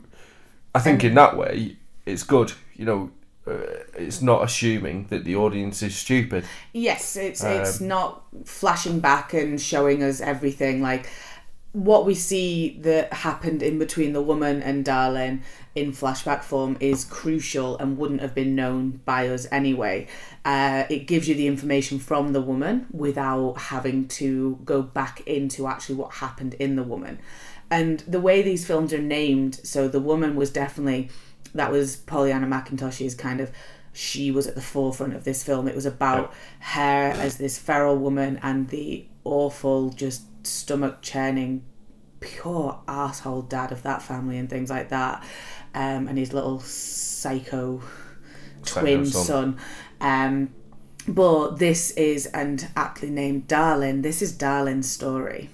I think in that way it's good. You know, uh, it's not assuming that the audience is stupid. Yes, it's Um, it's not flashing back and showing us everything like what we see that happened in between the woman and Darlin in flashback form is crucial and wouldn't have been known by us anyway. Uh, it gives you the information from the woman without having to go back into actually what happened in the woman. And the way these films are named, so the woman was definitely that was Pollyanna McIntosh's kind of she was at the forefront of this film. It was about her as this feral woman and the awful, just stomach churning, pure asshole dad of that family and things like that. Um, and his little psycho Psycho twin son. son. Um, but this is, and aptly named Darlin, this is Darlin's story.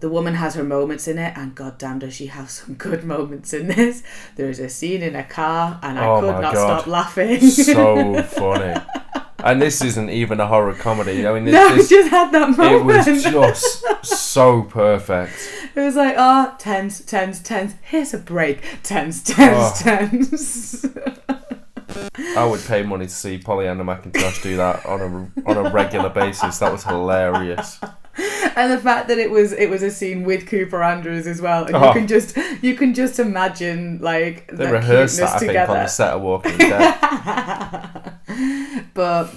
The woman has her moments in it, and goddamn does she have some good moments in this. There's a scene in a car, and I Oh could not God. stop laughing. so funny. And this isn't even a horror comedy. I mean, no, I this, just had that moment. it was just so perfect. It was like, ah, oh, tense, tense, tense. Here's a break. Tense, tense, Oh. tense. I would pay money to see Pollyanna McIntosh do that on a on a regular basis. That was hilarious. and the fact that it was it was a scene with Cooper Andrews as well, and Oh. you can just you can just imagine like They the rehearsed that, I cuteness think, together. on the set of Walking Dead. but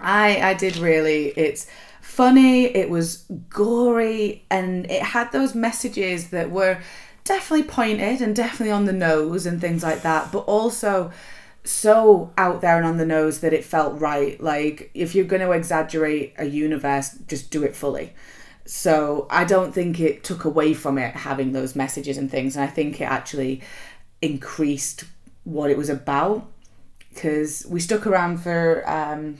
I I did really it's funny it was gory and it had those messages that were definitely pointed and definitely on the nose and things like that but also so out there and on the nose that it felt right. Like if you're going to exaggerate a universe just do it fully. So I don't think it took away from it having those messages and things and I think it actually increased what it was about because we stuck around for um,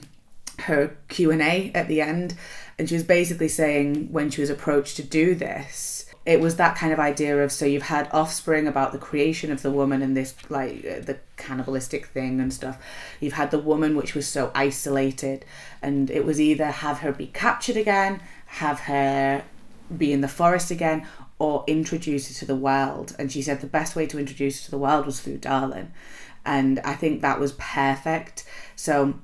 her Q and A at the end, and she was basically saying when she was approached to do this, it was that kind of idea of so you've had offspring about the creation of the woman and this like uh, the cannibalistic thing and stuff. You've had the woman which was so isolated, and it was either have her be captured again, have her be in the forest again, or introduce her to the world. And she said the best way to introduce her to the world was through Darlin. And I think that was perfect. So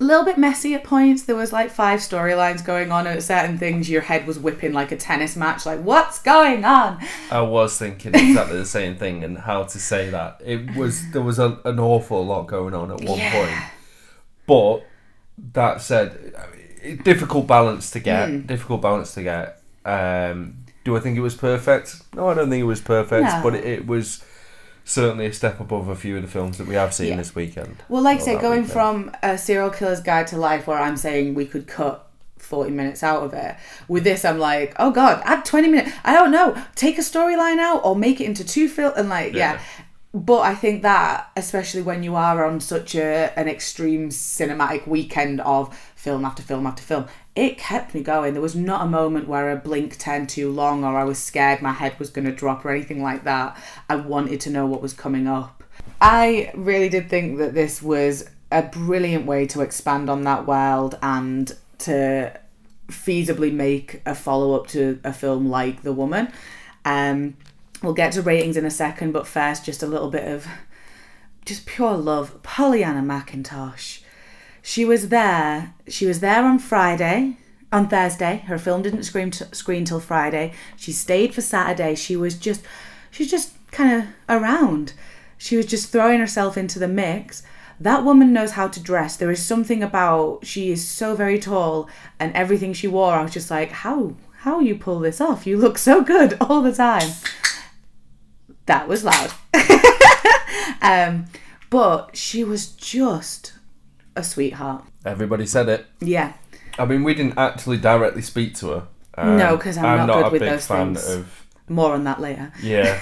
a little bit messy at points. There was like five storylines going on at certain things your head was whipping like a tennis match, like what's going on? I was thinking exactly the same thing and how to say that. It was there was a, an awful lot going on at one Yeah. point, but that said, difficult balance to get. Mm. Difficult balance to get. Um, do I think it was perfect? No, I don't think it was perfect, No. but it, it was certainly a step above a few of the films that we have seen Yeah. this weekend. Well, like I say, going weekend. from a serial killer's guide to life where I'm saying we could cut 40 minutes out of it. With this, I'm like, oh God, add 20 minutes. I don't know. Take a storyline out or make it into two film and like, yeah. Yeah. But I think that, especially when you are on such a an extreme cinematic weekend of film after film after film, it kept me going. There was not a moment where a blink turned too long or I was scared my head was going to drop or anything like that. I wanted to know what was coming up. I really did think that this was a brilliant way to expand on that world and to feasibly make a follow up to a film like The Woman. Um, we'll get to ratings in a second, but first, just a little bit of just pure love. Pollyanna McIntosh. She was there. She was there on Friday, on Thursday. Her film didn't screen t- screen till Friday. She stayed for Saturday. She was just, she's just kind of around. She was just throwing herself into the mix. That woman knows how to dress. There is something about she is so very tall, and everything she wore, I was just like, how how you pull this off? You look so good all the time. That was loud. um, but she was just a sweetheart. Everybody said it. Yeah. I mean, we didn't actually directly speak to her. Um, No, 'cause I'm not good a with big those fan things. of More on that later. Yeah.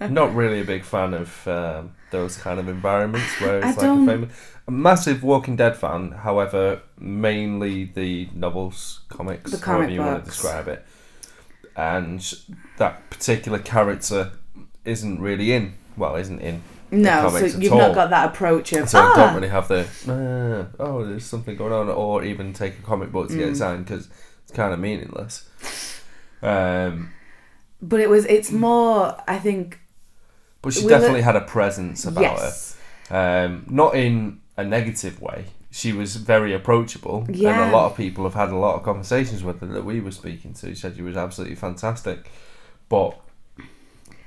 Not really a big fan of um, those kind of environments where I it's like don't- a famous. A massive Walking Dead fan, however, mainly the novels, comics, The however comic you want to describe it. And that particular character isn't really in. Well, isn't in. No, so you've not got that approach of So I ah, don't really have the "Ah, oh, there's something going on, or even take a comic book to get Mm. it signed because it's kind of meaningless. Um, but it was it's more I think but she definitely had a presence about her. yes. um, not in a negative way. She was very approachable, yeah. and a lot of people have had a lot of conversations with her that we were speaking to. She said she was absolutely fantastic, but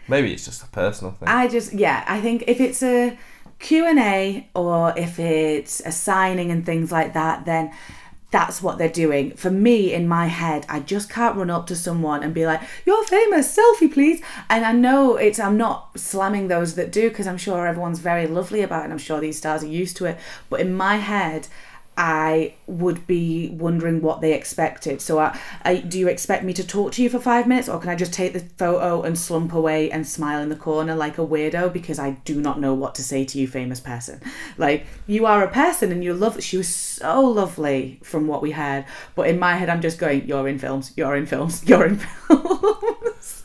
maybe it's just a personal thing. I just yeah, I think if it's a Q&A or if it's a signing and things like that, then that's what they're doing. For me, in my head, I just can't run up to someone and be like, "You're famous, selfie, please." And I know it's. I'm not slamming those that do because I'm sure everyone's very lovely about it. and I'm sure these stars are used to it. But in my head, I would be wondering what they expected. So, I, I, do you expect me to talk to you for five minutes, or can I just take the photo and slump away and smile in the corner like a weirdo because I do not know what to say to you, famous person? Like you are a person and you love. She was so lovely from what we heard, but in my head, I'm just going, "You're in films. You're in films. You're in films."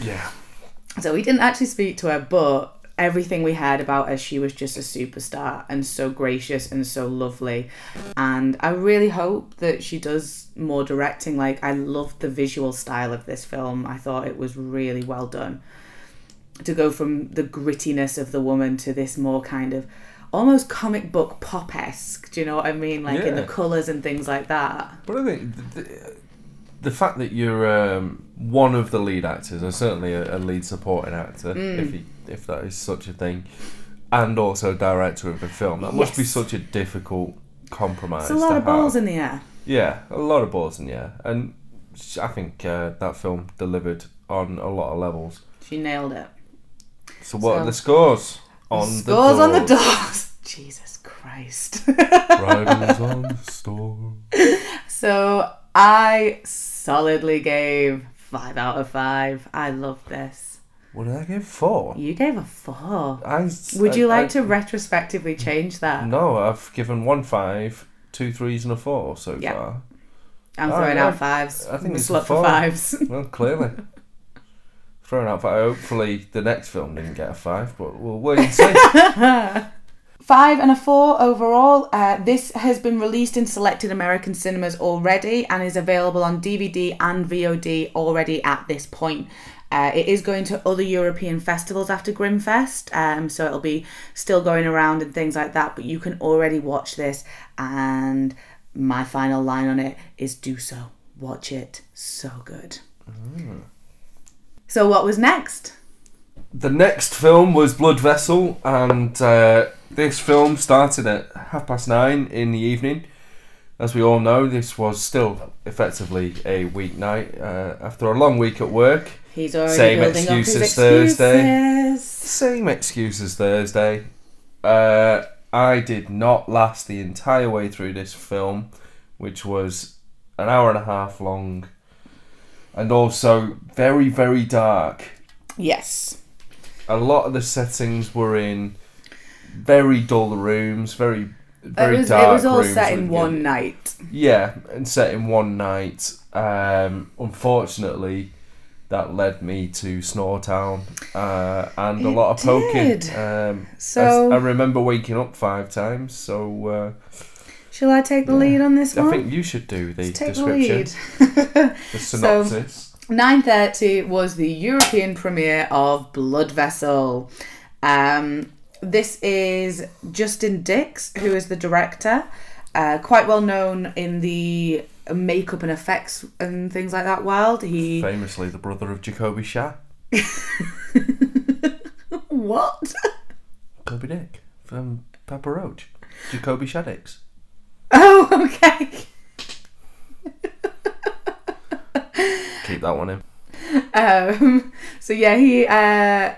yeah, So we didn't actually speak to her, but everything we heard about her, she was just a superstar and so gracious and so lovely. And I really hope that she does more directing. Like, I loved the visual style of this film, I thought it was really well done. To go from the grittiness of the woman to this more kind of almost comic book pop esque, do you know what I mean? Like in the colours and things like that. but I think the, the, the fact that you're um, one of the lead actors, and certainly a, a lead supporting actor, Mm. if you, if that is such a thing, and also director of a film, that must be such a difficult compromise. It's a lot of balls have. in the air. Yeah, a lot of balls in the air, and I think uh, that film delivered on a lot of levels. She nailed it. So what So- are the scores on Scores the scores on the doors? Jesus Christ. On the storm. so I solidly gave five out of five. I love this. What did I give four? You gave a four. I, Would you I- like I- to retrospectively change that? No, I've given one five, two threes, and a four so Yeah. far. I'm Oh, throwing yeah. out fives. I think I'm it's a slut for four. fives. Well, clearly. Throwing out five. Hopefully, the next film didn't get a five, but we'll wait and see. Five and a four overall. Uh, this has been released in selected American cinemas already and is available on DVD and VOD already at this point. Uh, it is going to other European festivals after Grimmfest, um, so it'll be still going around and things like that. But you can already watch this, and my final line on it is do so. Watch it. So good. So, what was next? the next film was Blood Vessel, and uh, this film started at half past nine in the evening. As we all know, this was still effectively a weeknight uh, after a long week at work. He's already Same building up his excuses Thursday. Same excuse as Thursday. Uh, I did not last the entire way through this film, which was an hour and a half long, and also very, very dark. Yes. A lot of the settings were in very dull rooms, very, very it was, dark it was all rooms set in one night. Yeah, and set in one night. Um, unfortunately, that led me to Snoretown uh, and a lot of poking. Um, So- I, I remember waking up five times. So uh, Shall I take the Yeah. lead on this I think you should do the Let's take description, the lead. the synopsis. 9.30 was the European premiere of Blood Vessel. Um, this is Justin Dix, who is the director. Uh, quite well known in the makeup and effects and things like that world. He Famously, the brother of Jacoby Shah, what? Jacoby Dick from Papa Roach, Jacoby Shaddix. Oh, okay. Keep that one in. Um, so yeah, he uh,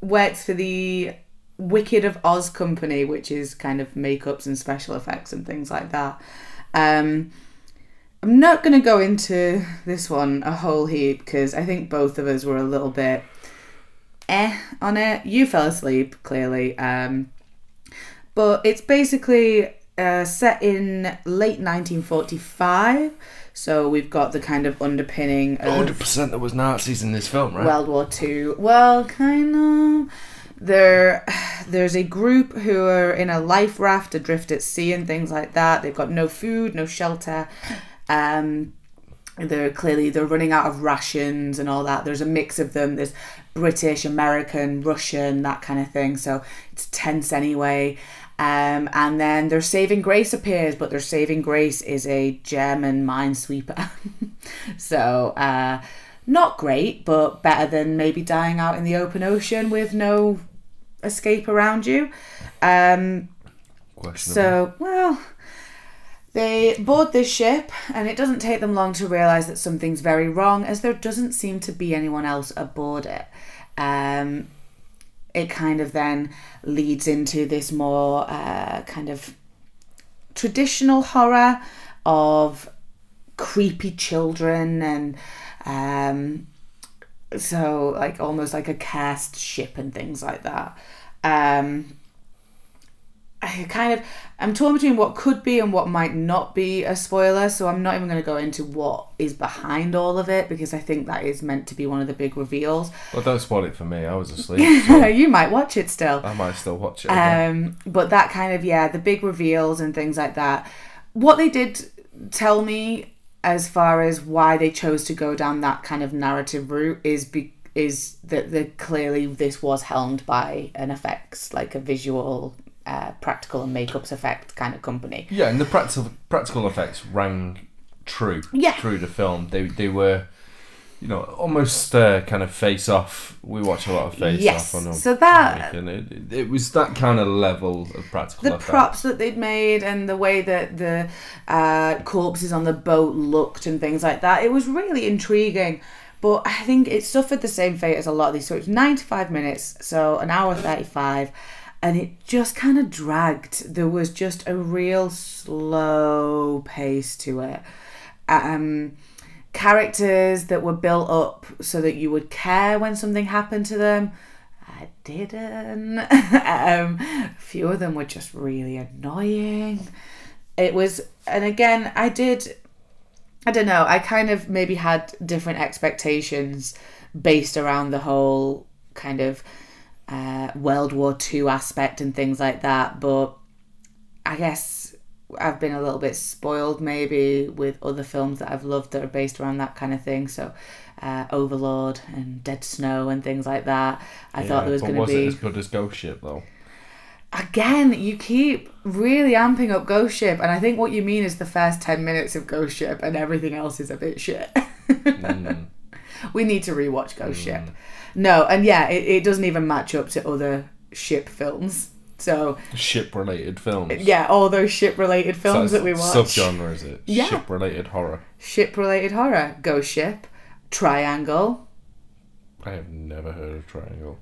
works for the Wicked of Oz company, which is kind of makeups and special effects and things like that. Um, I'm not going to go into this one a whole heap because I think both of us were a little bit eh on it. You fell asleep clearly, um, but it's basically uh, set in late 1945. So we've got the kind of underpinning of Hundred percent, there was Nazis in this film, right? World War Two. Well, kind of. There, there's a group who are in a life raft adrift at sea and things like that. They've got no food, no shelter, um, they're clearly they're running out of rations and all that. There's a mix of them. There's British, American, Russian, that kind of thing. So it's tense anyway. Um, and then their saving grace appears, but their saving grace is a German minesweeper. so uh, not great, but better than maybe dying out in the open ocean with no escape around you. Um, so, well, they board this ship, and it doesn't take them long to realise that something's very wrong, as there doesn't seem to be anyone else aboard it. Um, it kind of then leads into this more uh, kind of traditional horror of creepy children and um, so like almost like a cast ship and things like that. Um, I kind of I'm torn between what could be and what might not be a spoiler, so I'm not even going to go into what is behind all of it because I think that is meant to be one of the big reveals. well, don't spoil it for me. I was asleep. so you might watch it still. I might still watch it. again. Um, but that kind of yeah, the big reveals and things like that. What they did tell me as far as why they chose to go down that kind of narrative route is be- is that the clearly this was helmed by an effects like a visual uh, practical and makeups effect kind of company. yeah, and the practical practical effects rang true Yeah. through the film. They they were, you know, almost uh, kind of face off. We watch a lot of face Yes, off on so that- it, it, was that kind of level of practical effects. the effect. props that they'd made and the way that the uh, corpses on the boat looked and things like that it was really intriguing but i think it suffered the same fate as a lot of these so it's 95 minutes so an hour 35 and it just kind of dragged there was just a real slow pace to it um characters that were built up so that you would care when something happened to them I didn't. um, a few of them were just really annoying. It was, and again, I did. I don't know. I kind of maybe had different expectations based around the whole kind of uh, World War Two aspect and things like that. But I guess I've been a little bit spoiled maybe with other films that I've loved that are based around that kind of thing. So. Uh, Overlord and Dead Snow and things like that. I thought there was going to was be it as good as Ghost Ship though? again, you keep really amping up Ghost Ship, and I think what you mean is the first 10 minutes of Ghost Ship and everything else is a bit shit. Mm. we need to rewatch Ghost Ship. No, and yeah, it, it doesn't even match up to other ship films. So, Ship related films. yeah, all those ship related films that we watch. Subgenre is it? Yeah. Ship related horror. Ship related horror. Ghost Ship. Triangle. I have never heard of Triangle.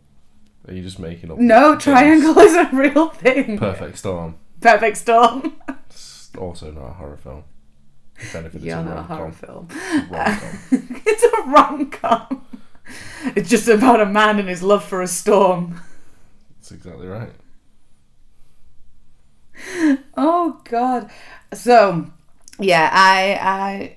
Are you just making up? No, things? Triangle is a real thing. Perfect Storm. Perfect Storm. It's also not a horror film. If anything, it's You're a not a horror film. Rom-com. it's a rom com. It's just about a man and his love for a storm. That's exactly right. Oh God. So, yeah, I I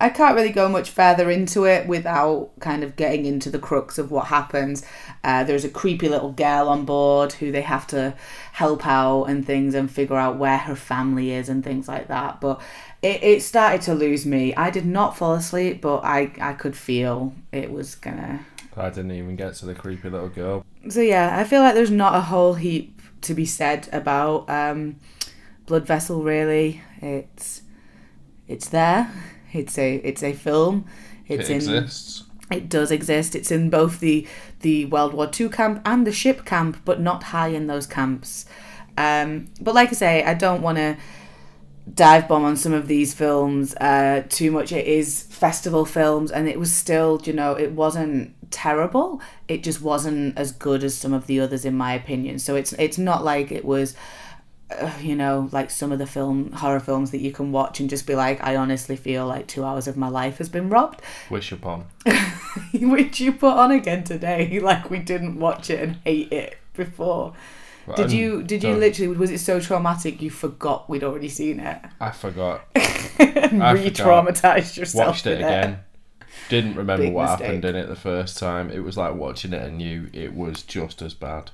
I can't really go much further into it without kind of getting into the crux of what happens. Uh, there's a creepy little girl on board who they have to help out and things and figure out where her family is and things like that. But it, it started to lose me. I did not fall asleep, but I, I could feel it was gonna I didn't even get to the creepy little girl. so yeah, I feel like there's not a whole heap to be said about um, Blood Vessel. Really, it's it's there. It's a it's a film. It's it in exists. it does exist. It's in both the the World War Two camp and the ship camp, but not high in those camps. Um, but like I say, I don't want to dive bomb on some of these films uh, too much. It is festival films, and it was still, you know, it wasn't terrible. It just wasn't as good as some of the others, in my opinion. So it's it's not like it was. Uh, you know, like some of the film horror films that you can watch and just be like, I honestly feel like two hours of my life has been robbed. Wish upon. which you put on again today like we didn't watch it and hate it before But did I'm you did you literally was it so traumatic you forgot we'd already seen it I forgot. re-traumatized yourself Watched it again. Didn't remember Big what mistake. happened in it the first time. It was like watching it and knew it was just as bad.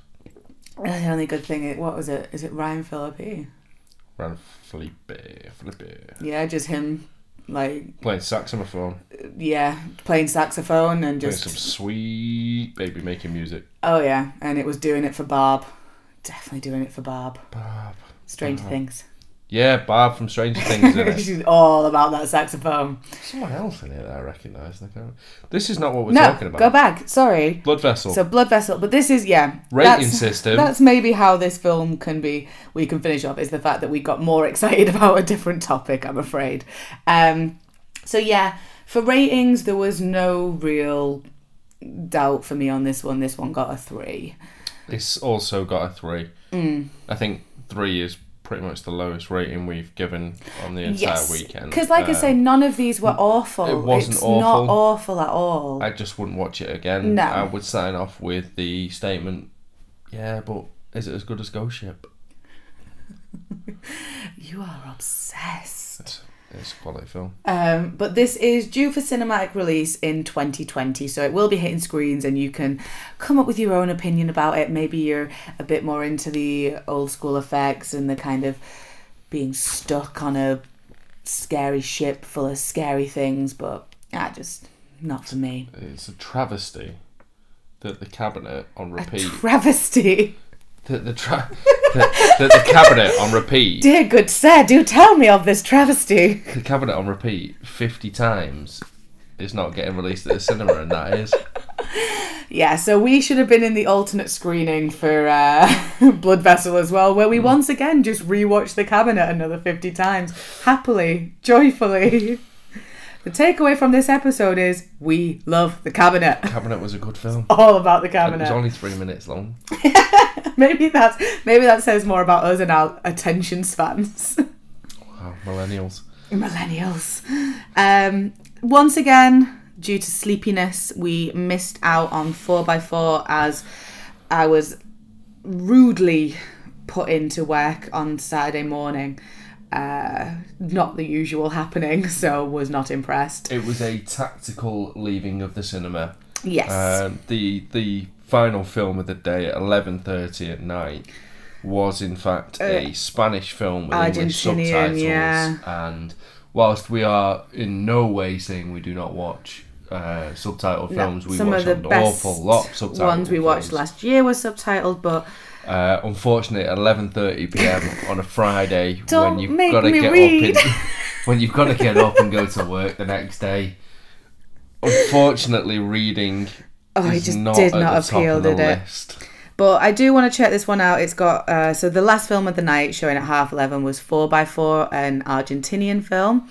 The only good thing is what was it is it Ryan Phillippe Ran Felipe, Felipe. yeah just him like Playing saxophone. yeah, playing saxophone and Playing just some sweet baby making music. oh yeah, and it was doing it for Barb. Definitely doing it for Barb. Barb. Stranger Things. Yeah, Barb from Stranger Things in it. She's all about that saxophone. Someone else in it that I recognise. This is not what we're no, talking about. go back. Sorry. Blood vessel. So blood vessel, but this is yeah Rating that's- system. That's maybe how this film can be. We can finish off is the fact that we got more excited about a different topic. I'm afraid. Um, so yeah, for ratings, there was no real doubt for me on this one. This one got a three. It's also got a three. Mm. I think three is pretty much the lowest rating we've given on the entire Yes, weekend. because like I Um, say, none of these were awful. it wasn't it's not awful. awful at all. I just wouldn't watch it again. No. I would sign off with the statement, yeah, but is it as good as Ghost Ship? you are obsessed. It's, a quality film. Um, but this is due for cinematic release in 2020, so it will be hitting screens, and you can come up with your own opinion about it. Maybe you're a bit more into the old school effects and the kind of being stuck on a scary ship full of scary things, but ah, just not for me. It's a travesty that the cabinet on repeat. A travesty. that the, tra- that the cabinet on repeat. Dear good sir, do tell me of this travesty. The cabinet on repeat fifty times is not getting released at the cinema, and that is. Yeah, so we should have been in the alternate screening for uh, Blood Vessel as well, where we once again just rewatched The Cabinet another 50 times, happily, joyfully. The takeaway from this episode is we love The Cabinet. Cabinet was a good film. All about The cabinet. It was only three minutes long. maybe that's maybe that says more about us and our attention spans. Wow, millennials. Millennials. Um, once again, due to sleepiness, we missed out on 4x4 as I was rudely put into work on Saturday morning. Uh, not the usual happening, so was not impressed. It was a tactical leaving of the cinema. Yes. Um, the the final film of the day at eleven thirty at night was in fact a Spanish film with English Uh, subtitles. yeah. And whilst we are in no way saying we do not watch uh, subtitled No, films, we some watch of the an best awful lot of subtitled ones we watched last year were subtitled, but Uh, unfortunately, at eleven thirty p.m. on a Friday, Don't when you've got to get read. up, in, when you've got to get up and go to work the next day. Unfortunately, reading oh, it just not did not appeal, did it? list. But I do want to check this one out. It's got uh, so the last film of the night showing at half eleven was Four by Four, an Argentinian film,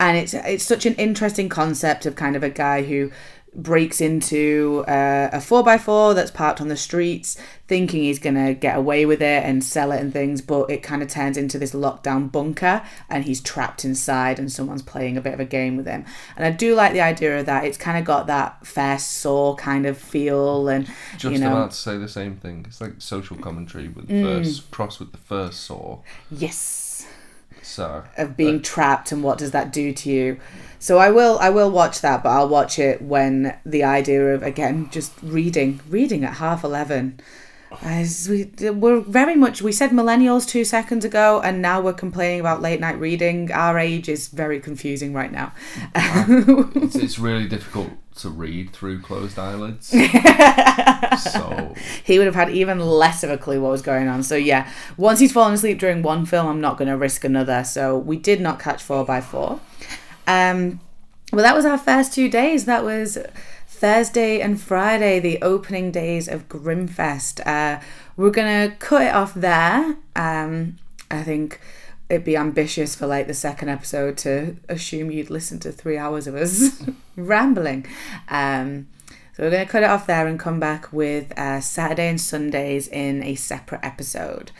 and it's it's such an interesting concept of kind of a guy who breaks into uh, a four by four that's parked on the streets, thinking he's gonna get away with it and sell it and things, but it kind of turns into this lockdown bunker, and he's trapped inside, and someone's playing a bit of a game with him. And I do like the idea of that. It's kind of got that first saw kind of feel, and Just you know, about to say the same thing. It's like social commentary with Mm. first cross with the first saw. yes. So of being trapped and what does that do to you? So i will i will watch that but i'll watch it when the idea of again just reading reading at half 11 as we we're very much we said millennials two seconds ago and now we're complaining about late night reading. Our age is very confusing right now. It's, it's really difficult to read through closed eyelids. so he would have had even less of a clue what was going on. So yeah, once he's fallen asleep during one film, I'm not going to risk another. So we did not catch four by four. Um, well, that was our first two days. That was Thursday and Friday, the opening days of Grimmfest. Uh, we're gonna cut it off there. Um, I think it'd be ambitious for like the second episode to assume you'd listen to three hours of us rambling. Um, so we're going to cut it off there and come back with uh, Saturday and Sundays in a separate episode.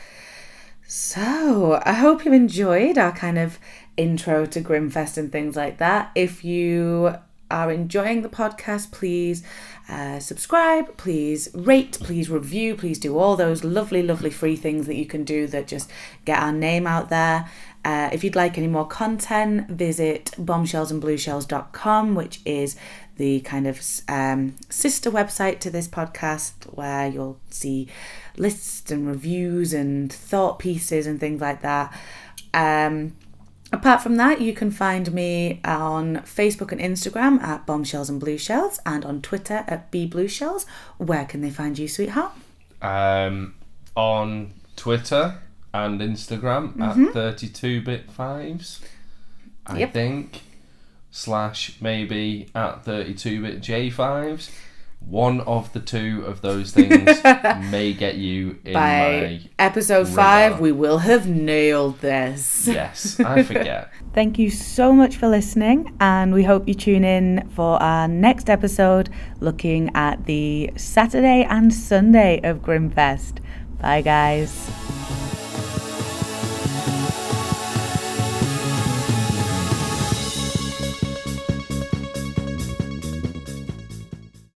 So I hope you enjoyed our kind of intro to Grimmfest and things like that. If you are enjoying the podcast, please uh, subscribe, please rate, please review, please do all those lovely, lovely free things that you can do that just get our name out there. Uh, if you'd like any more content, visit bombshellsandblueshells.com, which is the kind of um, sister website to this podcast where you'll see lists and reviews and thought pieces and things like that. Um, Apart from that, you can find me on Facebook and Instagram at Bombshells and Blue Shells and on Twitter at B Blue Shells. Where can they find you, sweetheart? Um, on Twitter and Instagram at 32 bit fives, I Yep. think, slash maybe at 32 bit J5s. One of the two of those things may get you in By my. episode radar. five, we will have nailed this. Yes, I forget. Thank you so much for listening, and we hope you tune in for our next episode looking at the Saturday and Sunday of Grimmfest. Bye, guys.